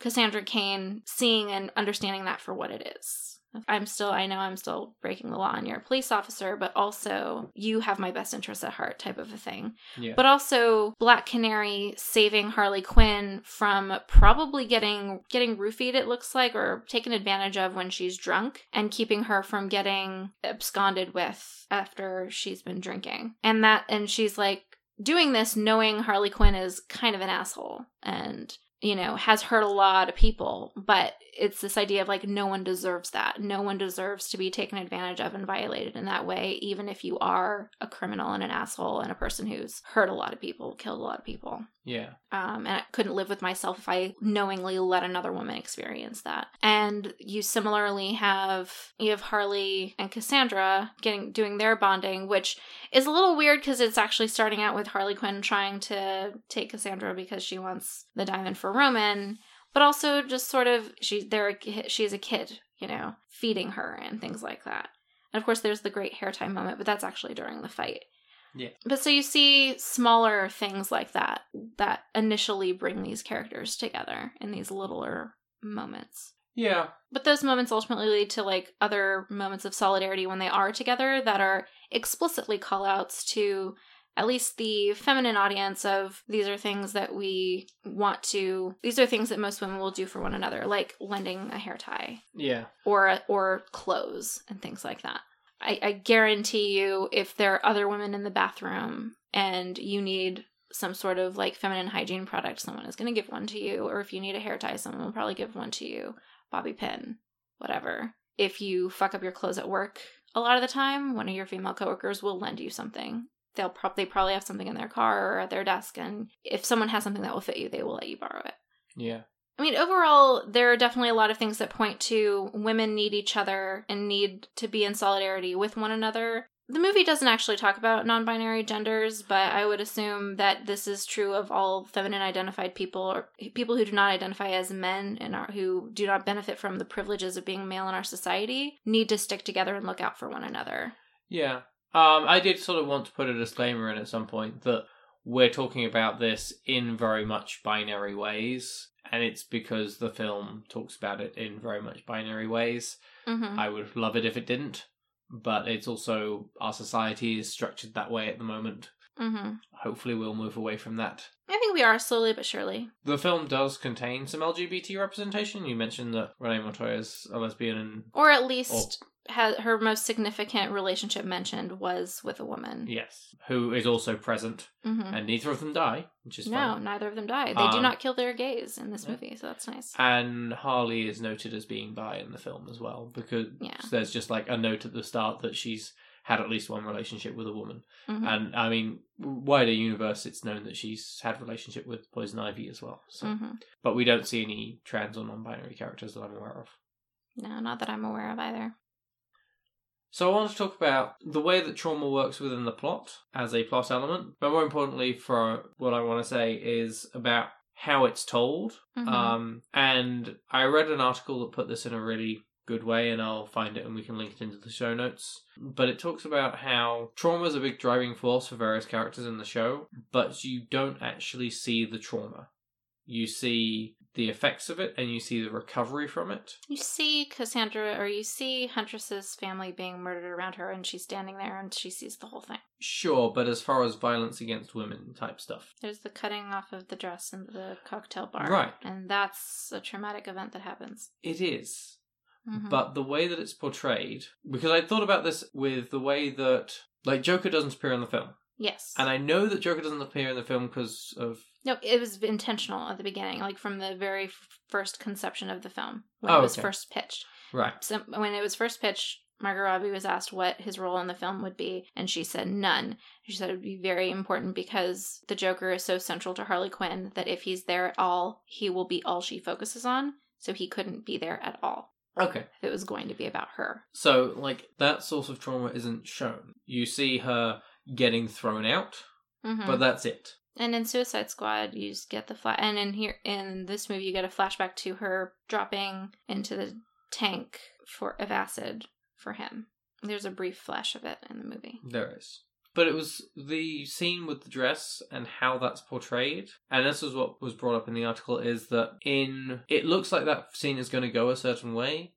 Cassandra Cain seeing and understanding that for what it is. I'm still, I know I'm still breaking the law and you're a police officer, but also you have my best interests at heart type of a thing. Yeah. But also Black Canary saving Harley Quinn from probably getting getting roofied it looks like or taken advantage of when she's drunk and keeping her from getting absconded with after she's been drinking. And that and she's like doing this knowing Harley Quinn is kind of an asshole and you know, has hurt a lot of people, but it's this idea of like no one deserves that. No one deserves to be taken advantage of and violated in that way, even if you are a criminal and an asshole and a person who's hurt a lot of people, killed a lot of people. Yeah. Um, and I couldn't live with myself if I knowingly let another woman experience that. And you similarly have you have Harley and Cassandra getting doing their bonding, which is a little weird because it's actually starting out with Harley Quinn trying to take Cassandra because she wants the diamond for Roman, but also just sort of she they're a she's a kid, you know, feeding her and things like that. And of course, there's the great hair tie moment, but that's actually during the fight. Yeah. But so you see smaller things like that that initially bring these characters together in these littler moments. Yeah. But those moments ultimately lead to like other moments of solidarity when they are together that are explicitly call outs to at least the feminine audience of these are things that we want to these are things that most women will do for one another like lending a hair tie Yeah. or or clothes and things like that. I, I guarantee you, if there are other women in the bathroom and you need some sort of like feminine hygiene product, someone is going to give one to you. Or if you need a hair tie, someone will probably give one to you. Bobby pin, whatever. If you fuck up your clothes at work, a lot of the time, one of your female coworkers will lend you something. They'll prob- they probably have something in their car or at their desk, and if someone has something that will fit you, they will let you borrow it. Yeah. I mean, overall, there are definitely a lot of things that point to women need each other and need to be in solidarity with one another. The movie doesn't actually talk about non binary genders, but I would assume that this is true of all feminine identified people or people who do not identify as men and are, who do not benefit from the privileges of being male in our society need to stick together and look out for one another. Yeah. Um, I did sort of want to put a disclaimer in at some point that we're talking about this in very much binary ways, and it's because the film talks about it in very much binary ways. Mm-hmm. I would love it if it didn't, but it's also our society is structured that way at the moment. Mm-hmm. Hopefully, we'll move away from that. I think we are slowly but surely. The film does contain some LGBT representation. You mentioned that Renee Montoya is a lesbian, and Or at least ha- her most significant relationship mentioned was with a woman. yes, who is also present, Mm-hmm. and neither of them die, which is No, fun. neither of them die. They do Um, not kill their gays in this yeah. movie, so that's nice. And Harley is noted as being bi in the film as well, because Yeah. there's just like a note at the start that she's had at least one relationship with a woman. Mhm. And I mean, wider universe, it's known that she's had relationship with Poison Ivy as well. So, Mhm. but we don't see any trans or non-binary characters that I'm aware of. No, not that I'm aware of either. So I want to talk about the way that trauma works within the plot as a plot element, but more importantly, for what I want to say is about how it's told. Mhm. Um, and I read an article that put this in a really good way, and I'll find it and we can link it into the show notes. But it talks about how trauma is a big driving force for various characters in the show, but you don't actually see the trauma. you see the effects of it and you see the recovery from it. You see Cassandra, or you see Huntress's family being murdered around her, and she's standing there and she sees the whole thing. Sure, but as far as violence against women type stuff. There's the cutting off of the dress in the cocktail bar. Right. And that's a traumatic event that happens. It is. Mhm. But the way that it's portrayed, because I thought about this with the way that, like, Joker doesn't appear in the film. yes. And I know that Joker doesn't appear in the film because of. No, it was intentional at the beginning, like from the very f- first conception of the film when Oh, it was okay. first pitched. Right. So when it was first pitched, Margot Robbie was asked what his role in the film would be, and she said none. She said it would be very important because the Joker is so central to Harley Quinn that if he's there at all, he will be all she focuses on. So he couldn't be there at all Okay. if it was going to be about her. So, like, that source of trauma isn't shown. You see her getting thrown out, Mhm. but that's it. And in Suicide Squad, you just get the flash. And in here, in this movie, you get a flashback to her dropping into the tank for of acid for him. There's a brief flash of it in the movie. There is. But it was the scene with the dress and how that's portrayed. And this is what was brought up in the article is that in it looks like that scene is going to go a certain way.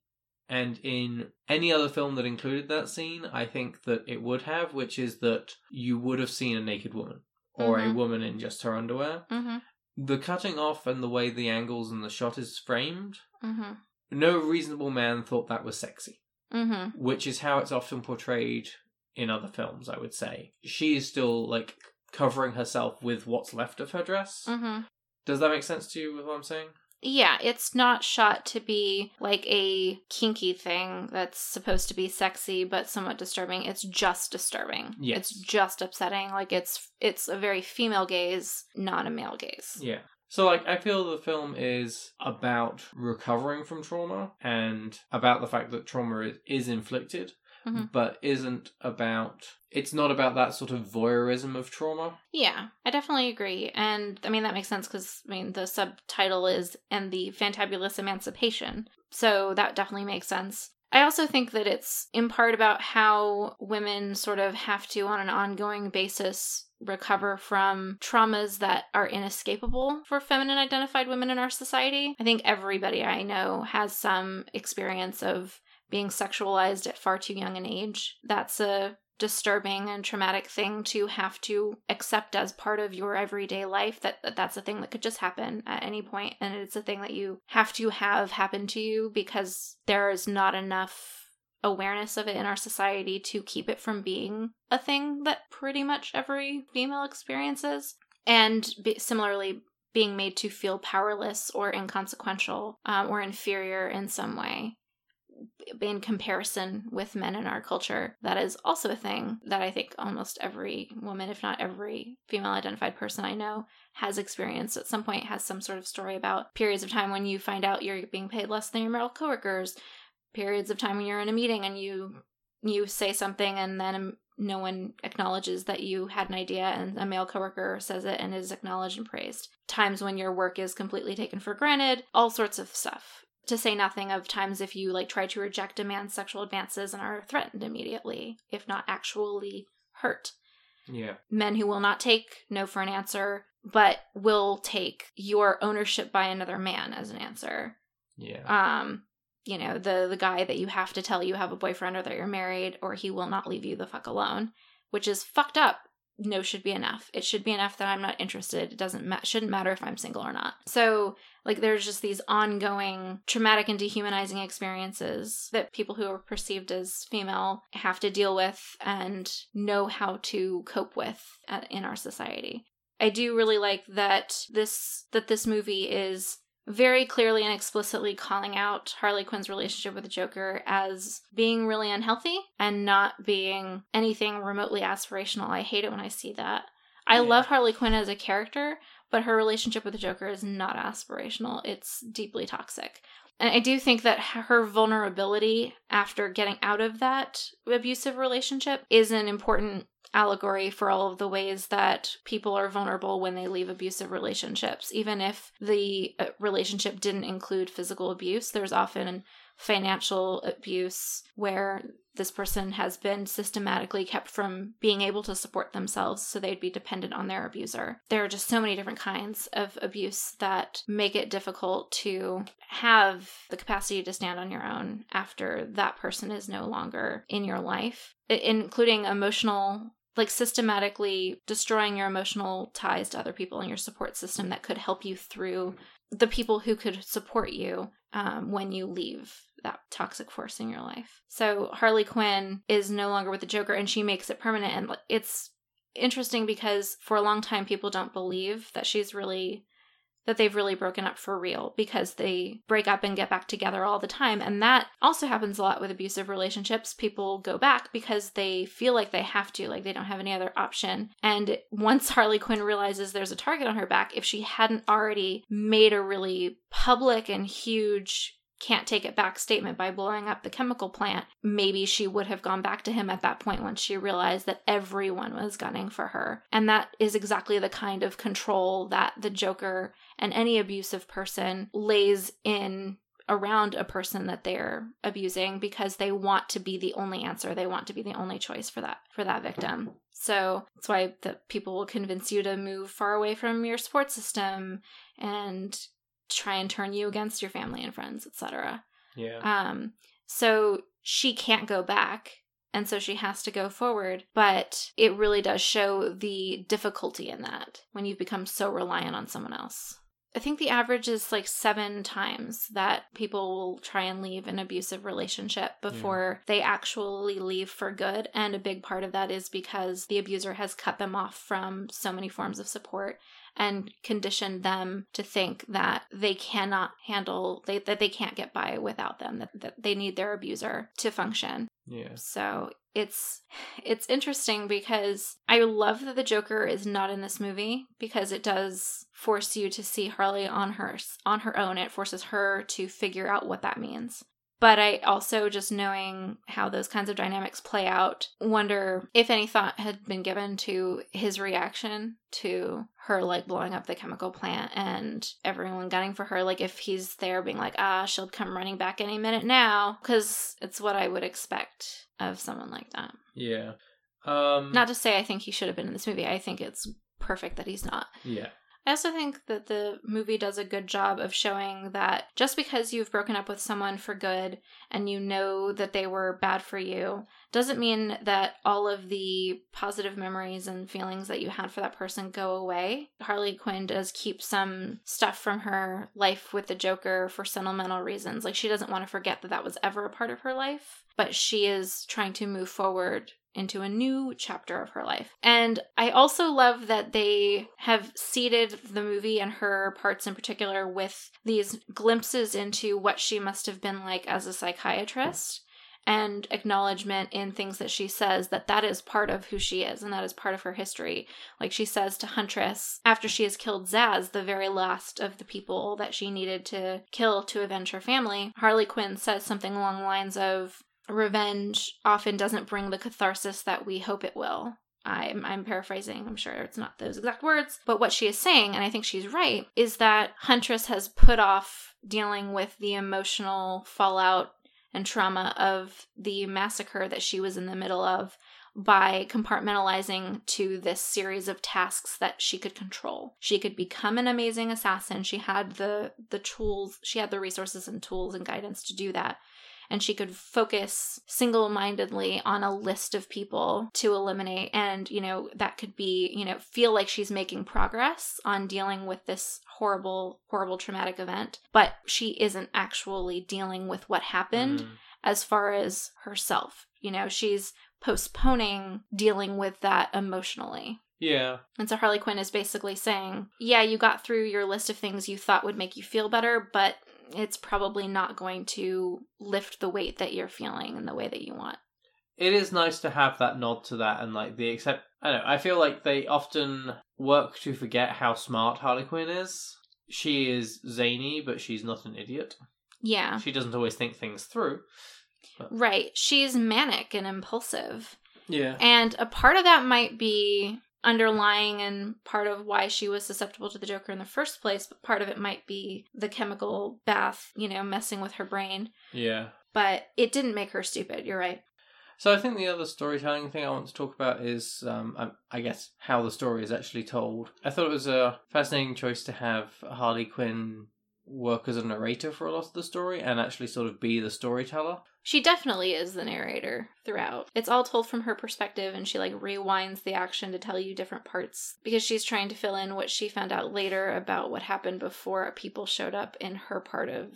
And in any other film that included that scene, I think that it would have, which is that you would have seen a naked woman or a Mhm. woman in just her underwear. Mm-hmm. The cutting off and the way the angles and the shot is framed, Mm-hmm. no reasonable man thought that was sexy Mm-hmm. which is how it's often portrayed in other films, I would say. She is still like covering herself with what's left of her dress. Mm-hmm. Does that make sense to you with what I'm saying? Yeah, it's not shot to be like a kinky thing that's supposed to be sexy but somewhat disturbing. It's just disturbing. Yes. It's just upsetting. Like it's it's a very female gaze, not a male gaze. Yeah. So like I feel the film is about recovering from trauma and about the fact that trauma is, is inflicted, Mhm. but isn't about it's not about that sort of voyeurism of trauma. Yeah, I definitely agree. And I mean, that makes sense because, I mean, the subtitle is And the Fantabulous Emancipation. So that definitely makes sense. I also think that it's in part about how women sort of have to, on an ongoing basis, recover from traumas that are inescapable for feminine identified women in our society. I think everybody I know has some experience of being sexualized at far too young an age. That's a disturbing and traumatic thing to have to accept as part of your everyday life that, that that's a thing that could just happen at any point and it's a thing that you have to have happen to you because there is not enough awareness of it in our society to keep it from being a thing that pretty much every female experiences and similarly being made to feel powerless or inconsequential um, or inferior in some way in comparison with men in our culture. That is also a thing that I think almost every woman, if not every female identified person I know, has experienced at some point, has some sort of story about periods of time when you find out you're being paid less than your male coworkers, periods of time when you're in a meeting and you you say something and then no one acknowledges that you had an idea and a male coworker says it and is acknowledged and praised. Times when your work is completely taken for granted, all sorts of stuff to say nothing of times if you like try to reject a man's sexual advances and are threatened immediately if not actually hurt. Yeah. men who will not take no for an answer but will take your ownership by another man as an answer. Yeah. um you know the the guy that you have to tell you have a boyfriend or that you're married or he will not leave you the fuck alone which is fucked up. No should be enough. It should be enough that i'm not interested. It doesn't ma- shouldn't matter if i'm single or not. So like there's just these ongoing traumatic and dehumanizing experiences that people who are perceived as female have to deal with and know how to cope with uh, in our society i do really like that this that this movie is very clearly and explicitly calling out Harley Quinn's relationship with the Joker as being really unhealthy and not being anything remotely aspirational. I hate it when I see that. I Yeah. love Harley Quinn as a character, but her relationship with the Joker is not aspirational. It's deeply toxic. And I do think that her vulnerability after getting out of that abusive relationship is an important allegory for all of the ways that people are vulnerable when they leave abusive relationships. Even if the uh, relationship didn't include physical abuse, there's often financial abuse where this person has been systematically kept from being able to support themselves, so they'd be dependent on their abuser. There are just so many different kinds of abuse that make it difficult to have the capacity to stand on your own after that person is no longer in your life, including emotional like systematically destroying your emotional ties to other people in your support system that could help you through the people who could support you um, when you leave that toxic force in your life. So Harley Quinn is no longer with the Joker and she makes it permanent. And it's interesting because for a long time, people don't believe that she's really. That they've really broken up for real because they break up and get back together all the time. And that also happens a lot with abusive relationships. People go back because they feel like they have to, like they don't have any other option. And once Harley Quinn realizes there's a target on her back, if she hadn't already made a really public and huge can't take it back statement by blowing up the chemical plant, maybe she would have gone back to him at that point once she realized that everyone was gunning for her. And that is exactly the kind of control that the Joker and any abusive person lays in around a person that they're abusing because they want to be the only answer they want to be the only choice for that for that victim so that's why the people will convince you to move far away from your support system and try and turn you against your family and friends, etc. Yeah. Um so she can't go back and so she has to go forward, but it really does show the difficulty in that when you've become so reliant on someone else. I think the average is like seven times that people will try and leave an abusive relationship before yeah. they actually leave for good. And a big part of that is because the abuser has cut them off from so many forms of support and condition them to think that they cannot handle they, that they can't get by without them that, that they need their abuser to function. Yeah. So it's it's interesting because i love that the joker is not in this movie because it does force you to see harley on her on her own. It forces her to figure out what that means but I also, just knowing how those kinds of dynamics play out, wonder if any thought had been given to his reaction to her like blowing up the chemical plant and everyone gunning for her. Like, if he's there being like, ah, she'll come running back any minute now, because it's what I would expect of someone like that. Yeah. Um, Not to say I think he should have been in this movie. I think it's perfect that he's not. Yeah. I also think that the movie does a good job of showing that just because you've broken up with someone for good and you know that they were bad for you doesn't mean that all of the positive memories and feelings that you had for that person go away. Harley Quinn does keep some stuff from her life with the Joker for sentimental reasons. Like she doesn't want to forget that that was ever a part of her life, but she is trying to move forward into a new chapter of her life. And I also love that they have seeded the movie and her parts in particular with these glimpses into what she must have been like as a psychiatrist and acknowledgement in things that she says that that is part of who she is and that is part of her history. Like she says to Huntress after she has killed Zsasz, the very last of the people that she needed to kill to avenge her family, Harley Quinn says something along the lines of, revenge often doesn't bring the catharsis that we hope it will. I'm, I'm paraphrasing, I'm sure it's not those exact words, but what she is saying, and I think she's right, is that Huntress has put off dealing with the emotional fallout and trauma of the massacre that she was in the middle of by compartmentalizing to this series of tasks that she could control. She could become an amazing assassin. She had the the tools, she had the resources and tools and guidance to do that and she could focus single mindedly on a list of people to eliminate. And, you know, that could be, you know, feel like she's making progress on dealing with this horrible, horrible traumatic event, but she isn't actually dealing with what happened mm. as far as herself. You know, she's postponing dealing with that emotionally. Yeah. And so Harley Quinn is basically saying, yeah, you got through your list of things you thought would make you feel better, but it's probably not going to lift the weight that you're feeling in the way that you want. It is nice to have that nod to that and like the accept. I don't know. I feel like they often work to forget how smart Harley Quinn is. She is zany, but she's not an idiot. Yeah. She doesn't always think things through. But... Right. She's manic and impulsive. Yeah. And a part of that might be underlying and part of why she was susceptible to the Joker in the first place, but part of it might be the chemical bath, you know, messing with her brain. Yeah. But it didn't make her stupid, you're right. So I think the other storytelling thing I want to talk about is, um, I, I guess, how the story is actually told. I thought it was a fascinating choice to have Harley Quinn work as a narrator for a lot of the story and actually sort of be the storyteller. She definitely is the narrator throughout. It's all told from her perspective, and she like rewinds the action to tell you different parts because she's trying to fill in what she found out later about what happened before people showed up in her part of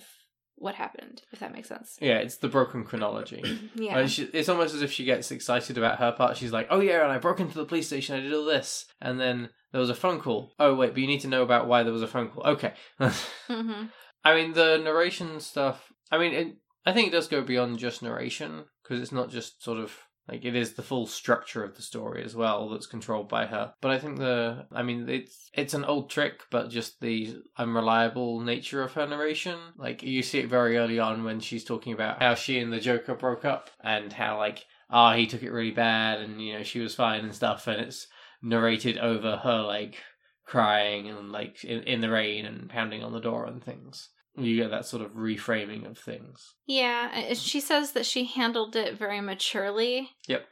what happened, if that makes sense. Yeah, it's the broken chronology. Yeah. Like, she, it's almost as if she gets excited about her part. She's like, "Oh yeah, and I broke into the police station. I did all this, and then there was a phone call. Oh wait, but you need to know about why there was a phone call. Okay. hmm I mean, the narration stuff. I mean, it, I think it does go beyond just narration because it's not just sort of like it is the full structure of the story as well that's controlled by her. But I think the, I mean, it's it's an old trick, but just the unreliable nature of her narration. Like you see it very early on when she's talking about how she and the Joker broke up and how like ah he took it really bad and you know she was fine and stuff, and it's narrated over her like crying and like in, in the rain and pounding on the door and things. You get that sort of reframing of things. Yeah, she says that she handled it very maturely. Yep.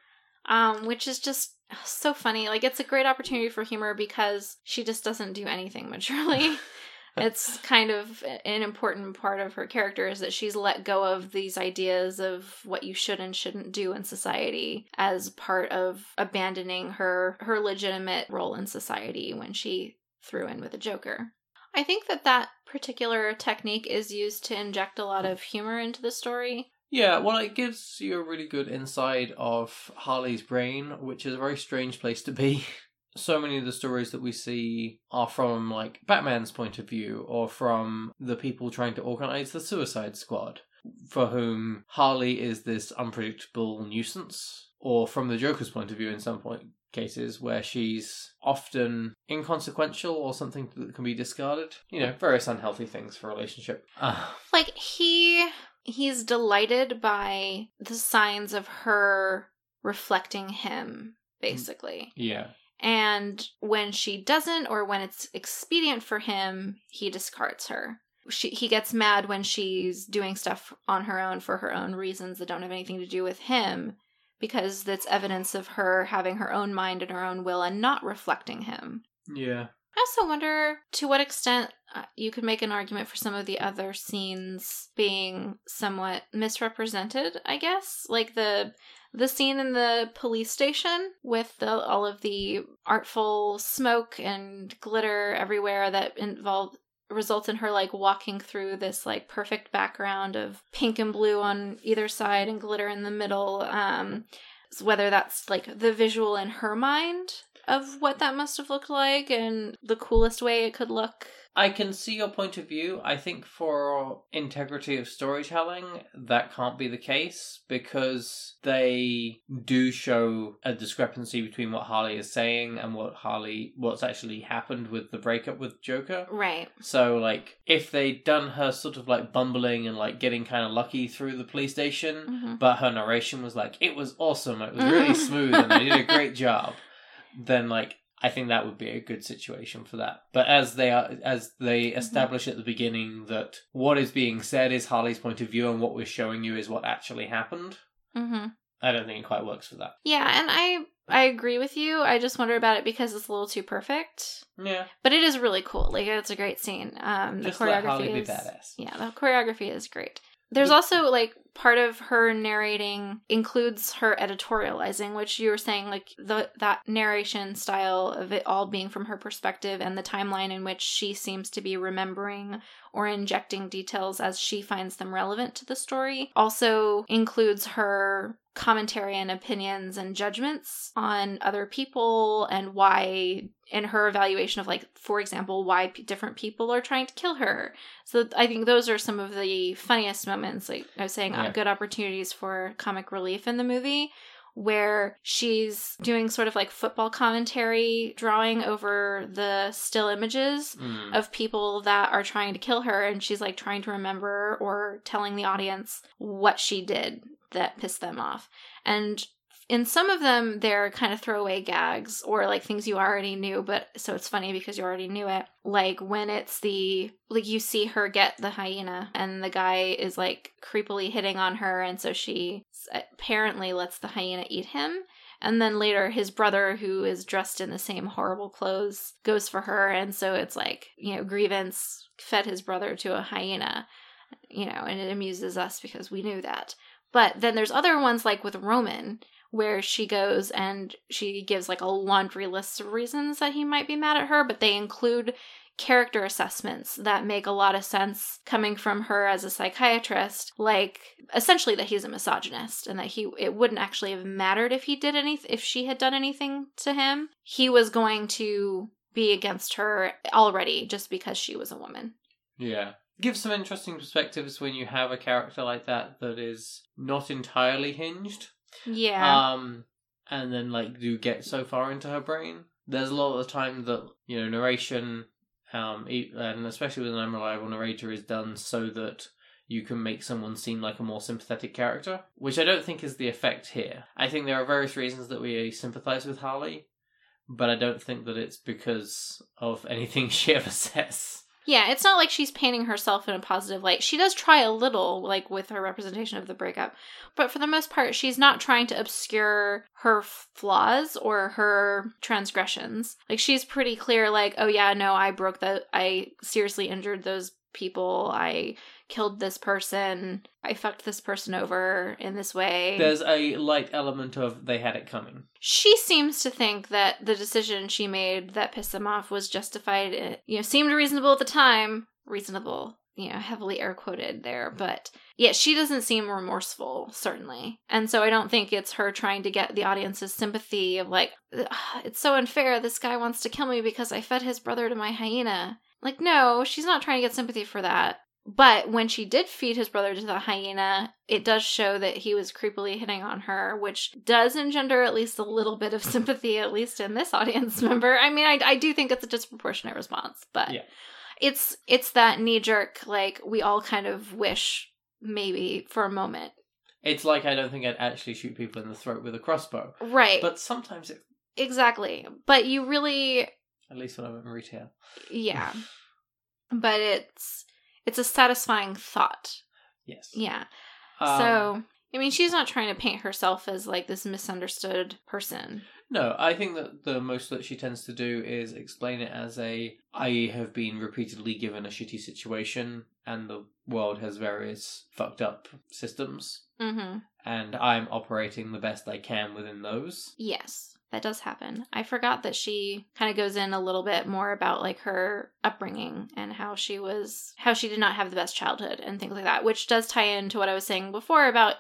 Um, which is just so funny. Like it's a great opportunity for humor because she just doesn't do anything maturely. it's kind of an important part of her character is that she's let go of these ideas of what you should and shouldn't do in society as part of abandoning her her legitimate role in society when she threw in with the Joker. I think that that particular technique is used to inject a lot of humor into the story. Yeah, well, it gives you a really good insight of Harley's brain, which is a very strange place to be. So many of the stories that we see are from like Batman's point of view or from the people trying to organize the Suicide Squad, for whom Harley is this unpredictable nuisance, or from the Joker's point of view in some point cases where she's often inconsequential or something that can be discarded. You know, various unhealthy things for a relationship. Uh, Like he he's delighted by the signs of her reflecting him basically. yeah. And when she doesn't or when it's expedient for him, he discards her. She, he gets mad when she's doing stuff on her own for her own reasons that don't have anything to do with him because that's evidence of her having her own mind and her own will and not reflecting him. Yeah. I also wonder to what extent uh, you could make an argument for some of the other scenes being somewhat misrepresented, I guess. Like the the scene in the police station with the, all of the artful smoke and glitter everywhere that involve results in her like walking through this like perfect background of pink and blue on either side and glitter in the middle um whether that's like the visual in her mind of what that must have looked like and the coolest way it could look. I can see your point of view. I think for integrity of storytelling, that can't be the case because they do show a discrepancy between what Harley is saying and what Harley, what's actually happened with the breakup with Joker. right. So, like, if they'd done her sort of like bumbling and like getting kind of lucky through the police station, hmm but her narration was like, it was awesome, it was really smooth, and they did a great job, then like I think that would be a good situation for that. But as they are, as they establish at the beginning that what is being said is Harley's point of view, and what we're showing you is what actually happened, hmm I don't think it quite works for that. yeah and i i agree with you i just wonder about it because it's a little too perfect Yeah, but it is really cool like it's a great scene um the just let Harley choreography be is badass. Yeah, the choreography is great. There's also like part of her narrating includes her editorializing, which you were saying like the that narration style of it all being from her perspective and the timeline in which she seems to be remembering or injecting details as she finds them relevant to the story also includes her commentary and opinions and judgments on other people and why in her evaluation of like for example why p- different people are trying to kill her. So I think those are some of the funniest moments, like I was saying, uh, Yeah. good opportunities for comic relief in the movie, where she's doing sort of like football commentary, drawing over the still images Mm. of people that are trying to kill her, and she's like trying to remember or telling the audience what she did that pissed them off. And in some of them they're kind of throwaway gags or like things you already knew but so it's funny because you already knew it. Like when it's the like you see her get the hyena and the guy is like creepily hitting on her and so she apparently lets the hyena eat him. And then later his brother who is dressed in the same horrible clothes goes for her. And so it's like you know grievance fed his brother to a hyena you know and it amuses us because we knew that. But then there's other ones like with roman where she goes and she gives like a laundry list of reasons that he might be mad at her, but they include character assessments that make a lot of sense coming from her as a psychiatrist like essentially that he's a misogynist and that he it wouldn't actually have mattered if he did any if she had done anything to him. He was going to be against her already just because she was a woman. Yeah. Gives some interesting perspectives when you have a character like that that is not entirely hinged yeah. Um, and then like do get so far into her brain. There's a lot of the time that you know narration, um, and especially with an unreliable narrator, is done so that you can make someone seem like a more sympathetic character, which I don't think is the effect here. I think there are various reasons that we sympathize with Harley, but I don't think that it's because of anything she ever says. Yeah, it's not like she's painting herself in a positive light. She does try a little, like with her representation of the breakup, but for the most part, she's not trying to obscure her flaws or her transgressions. Like she's pretty clear, like, oh yeah, no, I broke the, I seriously injured those people. I killed this person. I fucked this person over in this way. There's a light element of they had it coming. She seems to think that the decision she made that pissed them off was justified. It, you know, seemed reasonable at the time. Reasonable, you know, heavily air quoted there, but yeah, she doesn't seem remorseful, certainly. And so I don't think it's her trying to get the audience's sympathy of like, it's so unfair. This guy wants to kill me because I fed his brother to my hyena. Like, no, she's not trying to get sympathy for that. But when she did feed his brother to the hyena, it does show that he was creepily hitting on her, which does engender at least a little bit of sympathy, at least in this audience member. I mean, I, I do think it's a disproportionate response, but yeah. it's it's that knee jerk, like we all kind of wish maybe for a moment. It's like I don't think I'd actually shoot people in the throat with a crossbow, right? But sometimes it exactly. But you really, at least when I'm in retail, yeah. but it's it's a satisfying thought. Yes. Yeah. Um, so, I mean, she's not trying to paint herself as like this misunderstood person. No, I think that the most that she tends to do is explain it as a I have been repeatedly given a shitty situation and the world has various fucked up systems. Mm-hmm. And I'm operating the best I can within those. Yes that does happen. I forgot that she kind of goes in a little bit more about like her upbringing and how she was how she did not have the best childhood and things like that, which does tie into what I was saying before about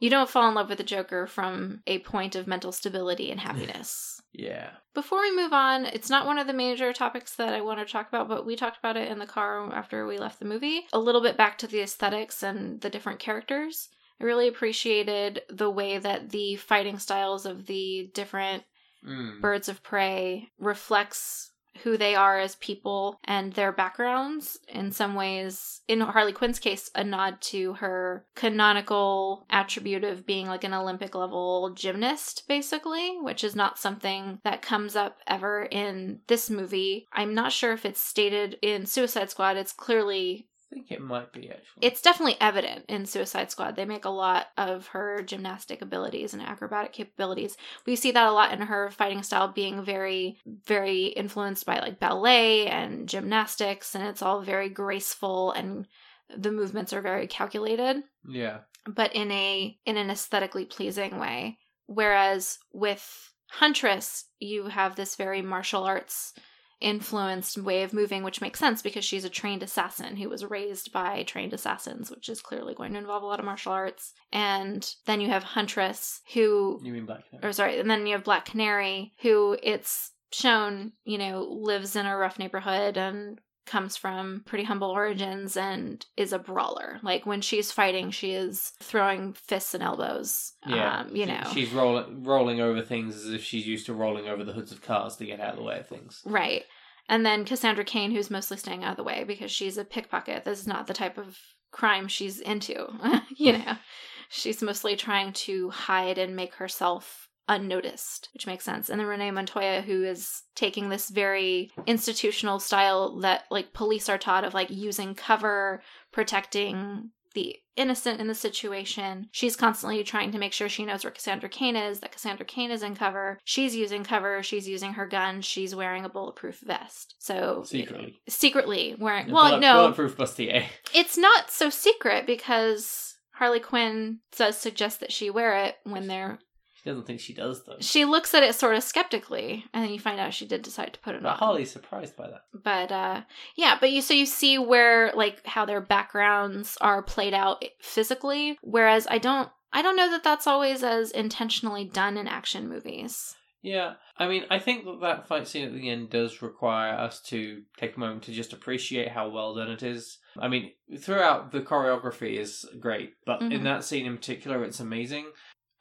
you don't fall in love with the Joker from a point of mental stability and happiness. yeah. Before we move on, it's not one of the major topics that I want to talk about, but we talked about it in the car after we left the movie. A little bit back to the aesthetics and the different characters. I really appreciated the way that the fighting styles of the different mm. birds of prey reflects who they are as people and their backgrounds. In some ways in harley quinn's case a nod to her canonical attribute of being like an olympic level gymnast basically which is not something that comes up ever in this movie. I'm not sure if it's stated in suicide squad. It's clearly think it might be actually. It's definitely evident in Suicide Squad. They make a lot of her gymnastic abilities and acrobatic capabilities. We see that a lot in her fighting style being very, very influenced by like ballet and gymnastics, and it's all very graceful and the movements are very calculated. Yeah. But in a in an aesthetically pleasing way. Whereas with Huntress, you have this very martial arts influenced way of moving, which makes sense because she's a trained assassin who was raised by trained assassins, which is clearly going to involve a lot of martial arts. And then you have Huntress, who. You mean Black Canary? Or sorry, and then you have Black Canary, who it's shown, you know, lives in a rough neighborhood and comes from pretty humble origins and is a brawler. Like when she's fighting, she is throwing fists and elbows. Yeah, um, you know, she's rolling rolling over things as if she's used to rolling over the hoods of cars to get out of the way of things. Right. And then Cassandra Cain, who's mostly staying out of the way because she's a pickpocket. This is not the type of crime she's into, you know. she's mostly trying to hide and make herself unnoticed, which makes sense. And then Renee Montoya, who is taking this very institutional style that like police are taught of like using cover, protecting the innocent in the situation. She's constantly trying to make sure she knows where Cassandra Cain is, that Cassandra Cain is in cover. She's using cover, she's using her gun, she's wearing a bulletproof vest. So Secretly. secretly wearing well, Bullet- no, Bulletproof bustier. it's not so secret because Harley Quinn does suggest that she wear it when they're She doesn't think she does though. she looks at it sort of skeptically and then you find out she did decide to put it But on Harley's surprised by that. but uh yeah but you so you see where like how their backgrounds are played out physically whereas i don't i don't know that that's always as intentionally done in action movies Yeah, I mean, I think that that fight scene at the end does require us to take a moment to just appreciate how well done it is. I mean, throughout the choreography is great, but Mhm. in that scene in particular, it's amazing,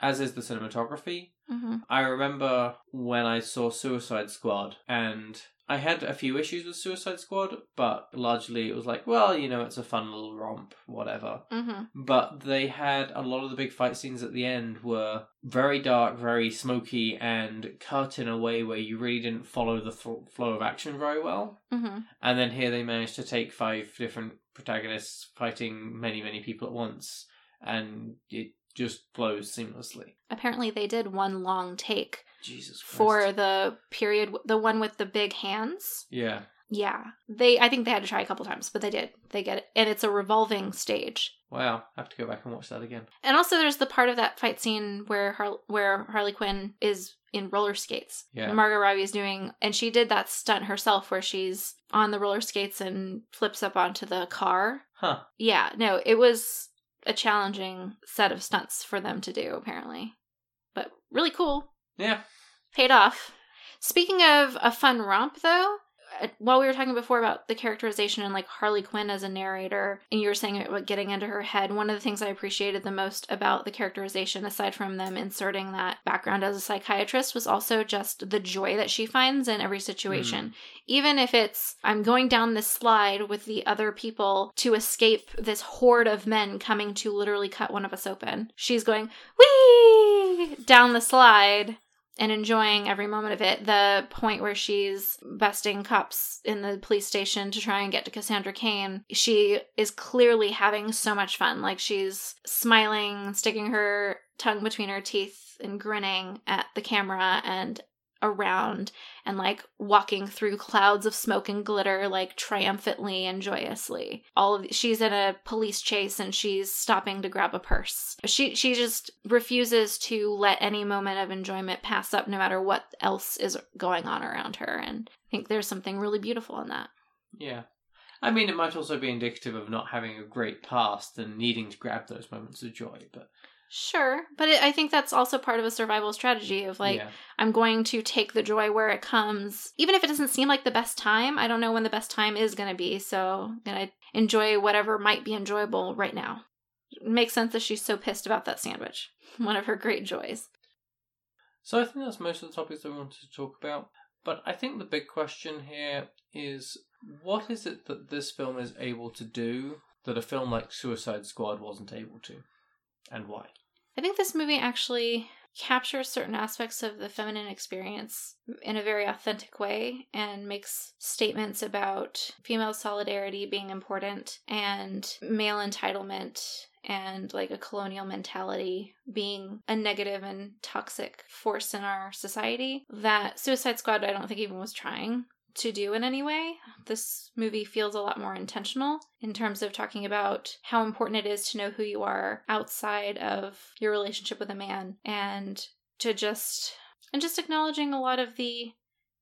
as is the cinematography. mm-hmm. I remember when I saw Suicide Squad, and I had a few issues with Suicide Squad, but largely it was like, well, you know, it's a fun little romp, whatever. Mm-hmm. But they had a lot of the big fight scenes at the end were very dark, very smoky, and cut in a way where you really didn't follow the th- flow of action very well. Mm-hmm. And then here they managed to take five different protagonists fighting many, many people at once, and it just flows seamlessly. apparently they did one long take Jesus Christ. for the period the one with the big hands yeah. yeah they i think they had to try a couple times but they did they get it and it's a revolving stage Wow, I have to go back and watch that again. And also, there's the part of that fight scene where Har- where Harley Quinn is in roller skates. Yeah. And Margot Robbie is doing, and she did that stunt herself where she's on the roller skates and flips up onto the car. Huh. Yeah, no, it was a challenging set of stunts for them to do, apparently. But really cool. Yeah. Paid off. Speaking of a fun romp, though, Uh, while we were talking before about the characterization and like Harley Quinn as a narrator, and you were saying about getting into her head, one of the things I appreciated the most about the characterization, aside from them inserting that background as a psychiatrist, was also just the joy that she finds in every situation. Mm-hmm. Even if it's, I'm going down this slide with the other people to escape this horde of men coming to literally cut one of us open, she's going, wee, down the slide and enjoying every moment of it. The point where she's busting cops in the police station to try and get to Cassandra Cain, she is clearly having so much fun. Like she's smiling, sticking her tongue between her teeth and grinning at the camera and around and like walking through clouds of smoke and glitter like triumphantly and joyously. All of she's in a police chase and she's stopping to grab a purse. She she just refuses to let any moment of enjoyment pass up no matter what else is going on around her and i think there's something really beautiful in that. Yeah. I mean, it might also be indicative of not having a great past and needing to grab those moments of joy, but sure but it, i think that's also part of a survival strategy of like yeah. I'm going to take the joy where it comes. Even if it doesn't seem like the best time, I don't know when the best time is going to be. So I'm going to enjoy whatever might be enjoyable right now. It makes sense that she's so pissed about that sandwich. One of her great joys. So I think that's most of the topics that we wanted to talk about. But I think the big question here is what is it that this film is able to do that a film like Suicide Squad wasn't able to? And why? I think this movie actually captures certain aspects of the feminine experience in a very authentic way and makes statements about female solidarity being important and male entitlement and like a colonial mentality being a negative and toxic force in our society that Suicide Squad I don't think even was trying to do in any way. This movie feels a lot more intentional in terms of talking about how important it is to know who you are outside of your relationship with a man and to just and just acknowledging a lot of the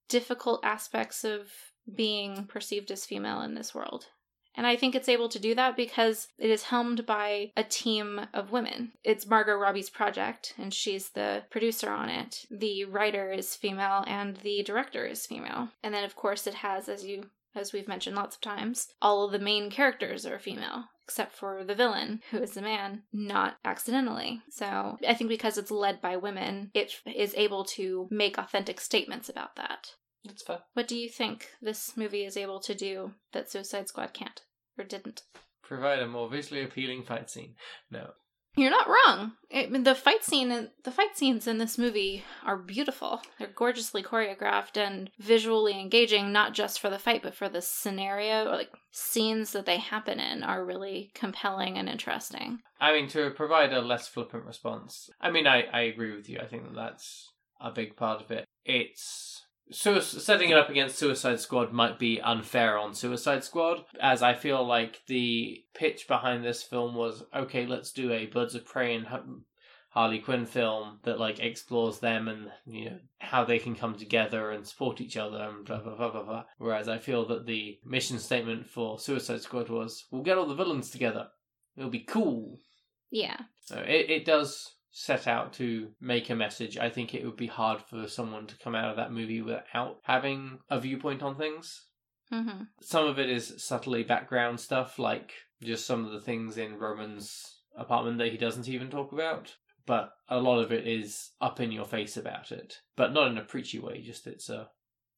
difficult aspects of being perceived as female in this world. And I think it's able to do that because it is helmed by a team of women. It's Margot Robbie's project, and she's the producer on it. The writer is female, and the director is female. And then, of course, it has, as you as we've mentioned lots of times, all of the main characters are female, except for the villain, who is a man, not accidentally. So I think because it's led by women, it is able to make authentic statements about that. That's fair. What do you think this movie is able to do that Suicide Squad can't or didn't? Provide a more visually appealing fight scene. No. You're not wrong. I mean, the fight scene, the fight scenes in this movie are beautiful. They're gorgeously choreographed and visually engaging, not just for the fight, but for the scenario or like scenes that they happen in are really compelling and interesting. I mean, to provide a less flippant response, I mean, I, I agree with you. I think that that's a big part of it. It's setting it up against Suicide Squad might be unfair on Suicide Squad, as I feel like the pitch behind this film was okay, let's do a Birds of Prey and Harley Quinn film that like explores them and you know how they can come together and support each other and blah blah blah blah blah. Whereas I feel that the mission statement for Suicide Squad was we'll get all the villains together. It'll be cool. Yeah. So it, it does set out to make a message, I think it would be hard for someone to come out of that movie without having a viewpoint on things. Mm-hmm. Some of it is subtly background stuff, like just some of the things in Roman's apartment that he doesn't even talk about. But a lot of it is up in your face about it, but not in a preachy way. Just it's a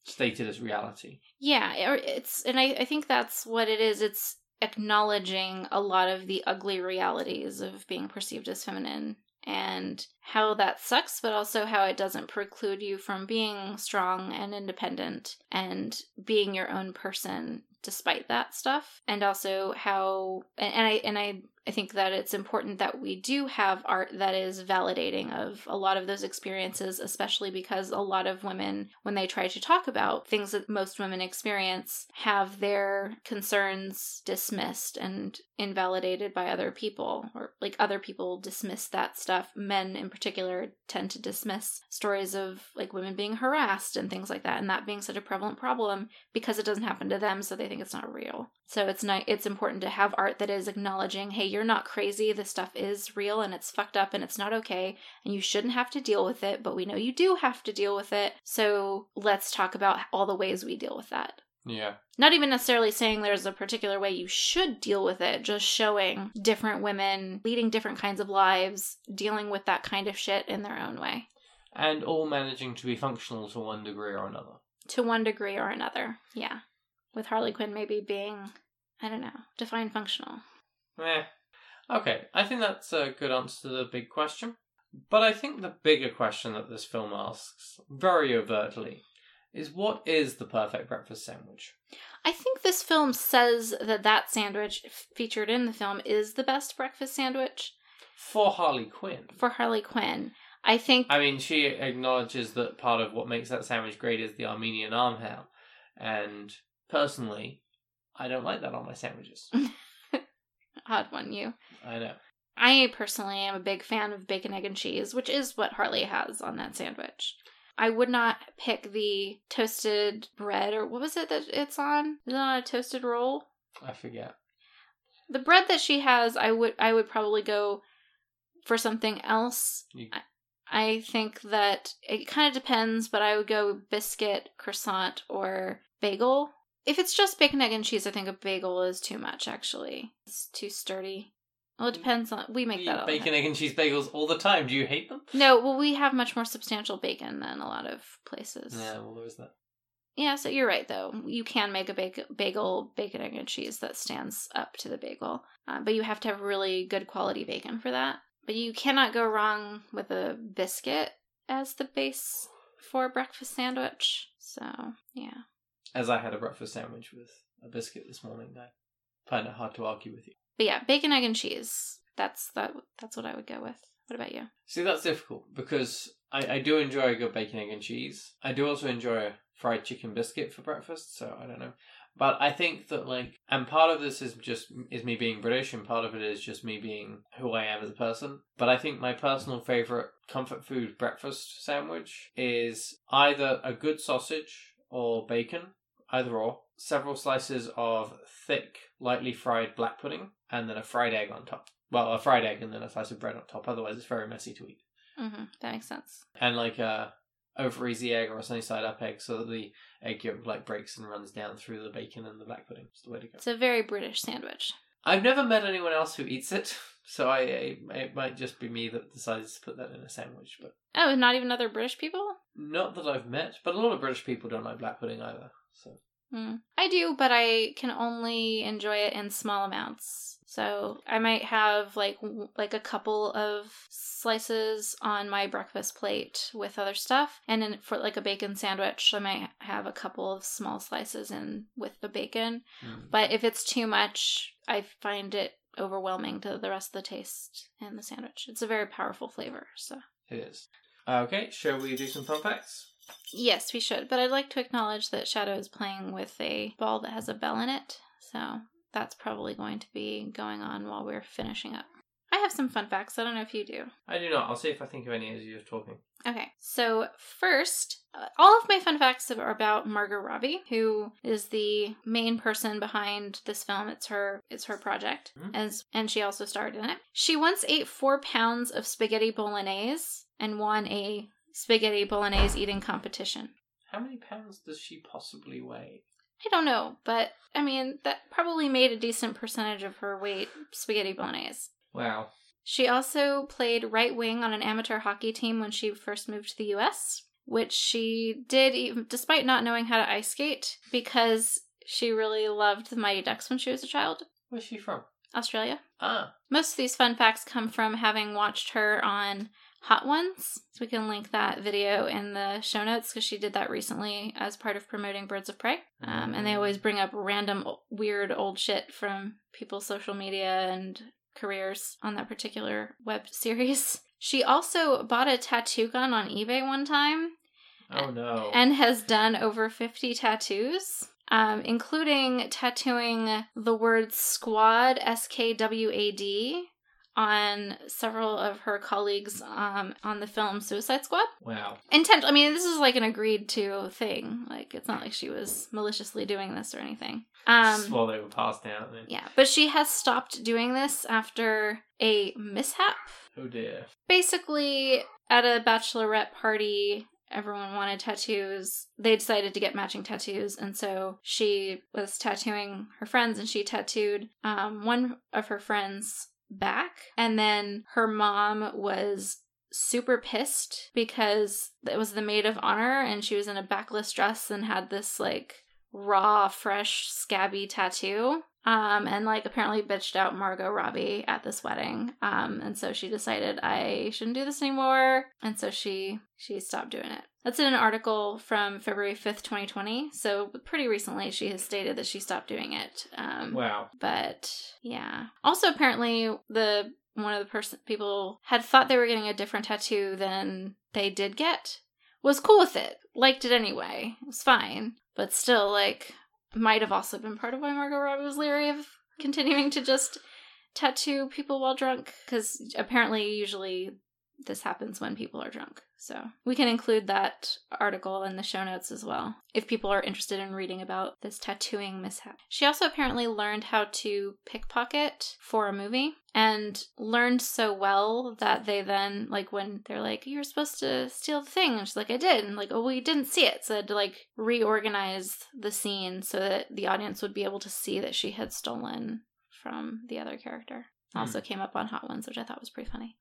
stated as reality. Yeah, it's and I, I think that's what it is. It's acknowledging a lot of the ugly realities of being perceived as feminine and how that sucks, but also how it doesn't preclude you from being strong and independent and being your own person despite that stuff. And also how and, and I and I I think that it's important that we do have art that is validating of a lot of those experiences, especially because a lot of women, when they try to talk about things that most women experience, have their concerns dismissed and invalidated by other people, or like other people dismiss that stuff. Men, in particular, tend to dismiss stories of like women being harassed and things like that, and that being such a prevalent problem because it doesn't happen to them, so they think it's not real. So it's not it's important to have art that is acknowledging, hey, you're not crazy. This stuff is real and it's fucked up and it's not okay and you shouldn't have to deal with it, but we know you do have to deal with it. So let's talk about all the ways we deal with that. Yeah. Not even necessarily saying there's a particular way you should deal with it, just showing different women leading different kinds of lives, dealing with that kind of shit in their own way. And all managing to be functional to one degree or another. To one degree or another, yeah with Harley Quinn maybe being, I don't know, defined functional. Eh. Okay, I think that's a good answer to the big question. But I think the bigger question that this film asks, very overtly, is what is the perfect breakfast sandwich? I think this film says that that sandwich featured in the film is the best breakfast sandwich. For Harley Quinn. For Harley Quinn. I think. I mean, she acknowledges that part of what makes that sandwich great is the Armenian armhair. And Personally, I don't like that on my sandwiches. One, you. I know. I personally am a big fan of bacon, egg, and cheese, which is what Harley has on that sandwich. I would not pick the toasted bread, or what was it that it's on? Is it on a toasted roll? I forget. The bread that she has, I would I would probably go for something else. You... I, I think that it kind of depends, but I would go biscuit, croissant, or bagel. If it's just bacon, egg, and cheese, I think a bagel is too much. Actually, it's too sturdy. Well, it depends on. We make we that bacon, egg, and cheese bagels all the time. Do you hate them? No. Well, we have much more substantial bacon than a lot of places. Yeah. Well, there's that. Yeah, so you're right though. You can make a bagel, bagel bacon, egg, and cheese that stands up to the bagel, uh, but you have to have really good quality bacon for that. But you cannot go wrong with a biscuit as the base for a breakfast sandwich. So yeah as I had a breakfast sandwich with a biscuit this morning. I find it hard to argue with you. But yeah, bacon, egg, and cheese. That's that. That's what I would go with. What about you? See, that's difficult because I, I do enjoy a good bacon, egg, and cheese. I do also enjoy a fried chicken biscuit for breakfast. So I don't know, but I think that like, and part of this is just is me being British, and part of it is just me being who I am as a person. But I think my personal favorite comfort food breakfast sandwich is either a good sausage or bacon either or, several slices of thick, lightly fried black pudding, and then a fried egg on top. Well, a fried egg and then a slice of bread on top. Otherwise, it's very messy to eat. Mm-hmm. That makes sense. And like a over easy egg or a sunny side up egg, so that the egg yolk like breaks and runs down through the bacon and the black pudding. It's the way to go. It's a very British sandwich. I've never met anyone else who eats it, so I it might just be me that decides to put that in a sandwich. But oh, not even other British people. Not that I've met, but a lot of British people don't like black pudding either. So Mm. I do, but I can only enjoy it in small amounts. So I might have like like a couple of slices on my breakfast plate with other stuff, and then for like a bacon sandwich, I might have a couple of small slices in with the bacon. Mm. But if it's too much, I find it overwhelming to the rest of the taste in the sandwich. It's a very powerful flavor. So It is. Okay, shall we do some fun facts? Yes, we should. But I'd like to acknowledge that Shadow is playing with a ball that has a bell in it. So that's probably going to be going on while we're finishing up. I have some fun facts. I don't know if you do. I do not. I'll see if I think of any as you're talking. Okay, so first, uh, all of my fun facts are about Margot Robbie, who is the main person behind this film. It's her, it's her project, Mhm. as and she also starred in it. She once ate four pounds of spaghetti bolognese and won a spaghetti bolognese eating competition. How many pounds does she possibly weigh? I don't know, but I mean that probably made a decent percentage of her weight spaghetti bolognese. Wow. She also played right wing on an amateur hockey team when she first moved to the US, which she did even, despite not knowing how to ice skate because she really loved the Mighty Ducks when she was a child. Where's she from? Australia. Ah, Most of these fun facts come from having watched her on Hot Ones. So we can link that video in the show notes because she did that recently as part of promoting Birds of Prey. Um, and they always bring up random weird old shit from people's social media and careers on that particular web series. She also bought a tattoo gun on eBay one time oh no. and has done over 50 tattoos, um, including tattooing the word squad, S K W A D, on several of her colleagues um, on the film Suicide Squad. wow. Intent, I mean, this is like an agreed to thing. Like, it's not like she was maliciously doing this or anything. Um, While they were passed out. Then. yeah, but she has stopped doing this after a mishap Oh dear. basically at a bachelorette party everyone wanted tattoos they decided to get matching tattoos and so she was tattooing her friends and she tattooed um, one of her friends back. And then her mom was super pissed because it was the maid of honor and she was in a backless dress and had this like raw fresh scabby tattoo um, and like apparently bitched out Margot Robbie at this wedding. Um, and so she decided I shouldn't do this anymore, and so she she stopped doing it. That's in an article from February fifth, twenty twenty. So pretty recently, she has stated that she stopped doing it. Um, Wow. but yeah. Also, apparently, the one of the person people had thought they were getting a different tattoo than they did get. Was cool with it, liked it anyway. It was fine, but still, like, might have also been part of why Margot Robbie was leery of continuing to just tattoo people while drunk. Because apparently, usually this happens when people are drunk. So we can include that article in the show notes as well if people are interested in reading about this tattooing mishap. She also apparently learned how to pickpocket for a movie and learned so well that they then like when they're like you're supposed to steal the thing and she's like I did and like oh we didn't see it so they had to like reorganize the scene so that the audience would be able to see that she had stolen from the other character. Hmm. Also came up on Hot Ones, which I thought was pretty funny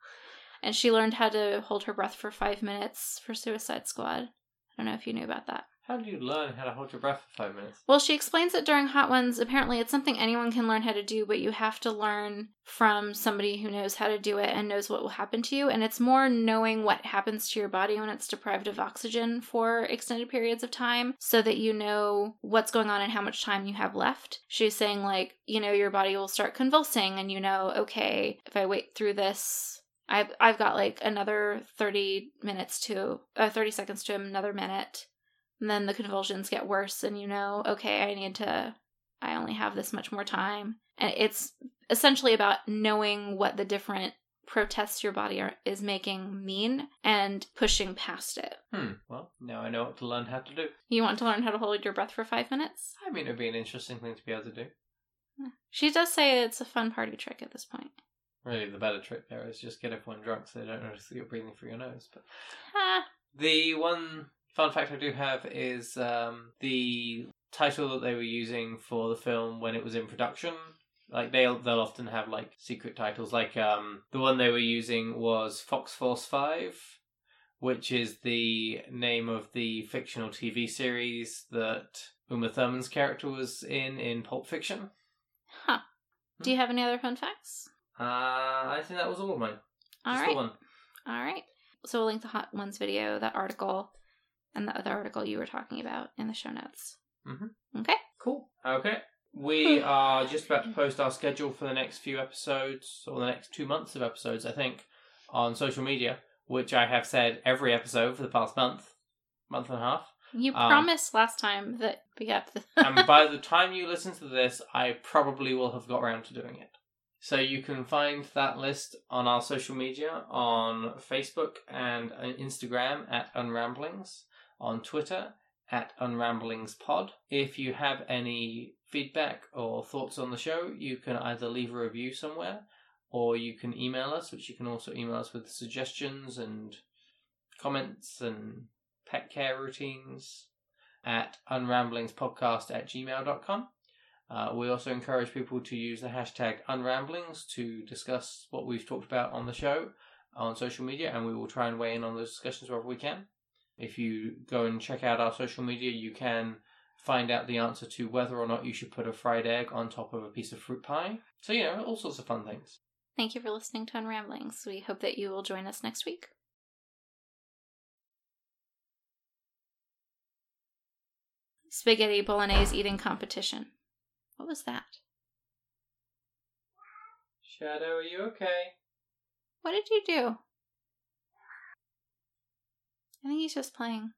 and she learned how to hold her breath for five minutes for Suicide Squad. I don't know if you knew about that. How do you learn how to hold your breath for five minutes? Well, she explains it during Hot Ones. Apparently, it's something anyone can learn how to do, but you have to learn from somebody who knows how to do it and knows what will happen to you. And it's more knowing what happens to your body when it's deprived of oxygen for extended periods of time so that you know what's going on and how much time you have left. She's saying, like, you know, your body will start convulsing, and you know, okay, if I wait through this, I've I've got like another thirty minutes to uh, thirty seconds to another minute, and then the convulsions get worse, and you know, okay, I need to. I only have this much more time, and it's essentially about knowing what the different protests your body are, is making mean and pushing past it. Hmm. Well, now I know what to learn how to do. You want to learn how to hold your breath for five minutes? I mean, it'd be an interesting thing to be able to do. She does say it's a fun party trick at this point. Really, the better trick there is just get everyone drunk so they don't notice that you're breathing through your nose. But Ah, the one fun fact I do have is um, the title that they were using for the film when it was in production. Like they'll they'll often have like secret titles. Like um, the one they were using was Fox Force Five, which is the name of the fictional TV series that Uma Thurman's character was in in Pulp Fiction. Huh. Do you have any other fun facts? Uh, I think that was all of mine. All Just right. the one. All right. So we'll link the Hot Ones video, that article, and the other article you were talking about in the show notes. Mhm. Okay. Cool. Okay. We are just about to post our schedule for the next few episodes, or the next two months of episodes, I think, on social media, which I have said every episode for the past month, month and a half. You Um, promised last time that we got the. and by the time you listen to this, I probably will have got around to doing it. So you can find that list on our social media on Facebook and uh, Instagram at Unramblings, on Twitter at UnramblingsPod. If you have any feedback or thoughts on the show, you can either leave a review somewhere or you can email us, which you can also email us with suggestions and comments and pet care routines at unramblingspodcast at gmail.com. Uh, we also encourage people to use the hashtag unramblings to discuss what we've talked about on the show on social media, and we will try and weigh in on those discussions wherever we can. If you go and check out our social media, you can find out the answer to whether or not you should put a fried egg on top of a piece of fruit pie. So, you know, all sorts of fun things. Thank you for listening to Unramblings. We hope that you will join us next week. Spaghetti bolognese eating competition. What was that? Shadow, are you okay? What did you do? I think he's just playing.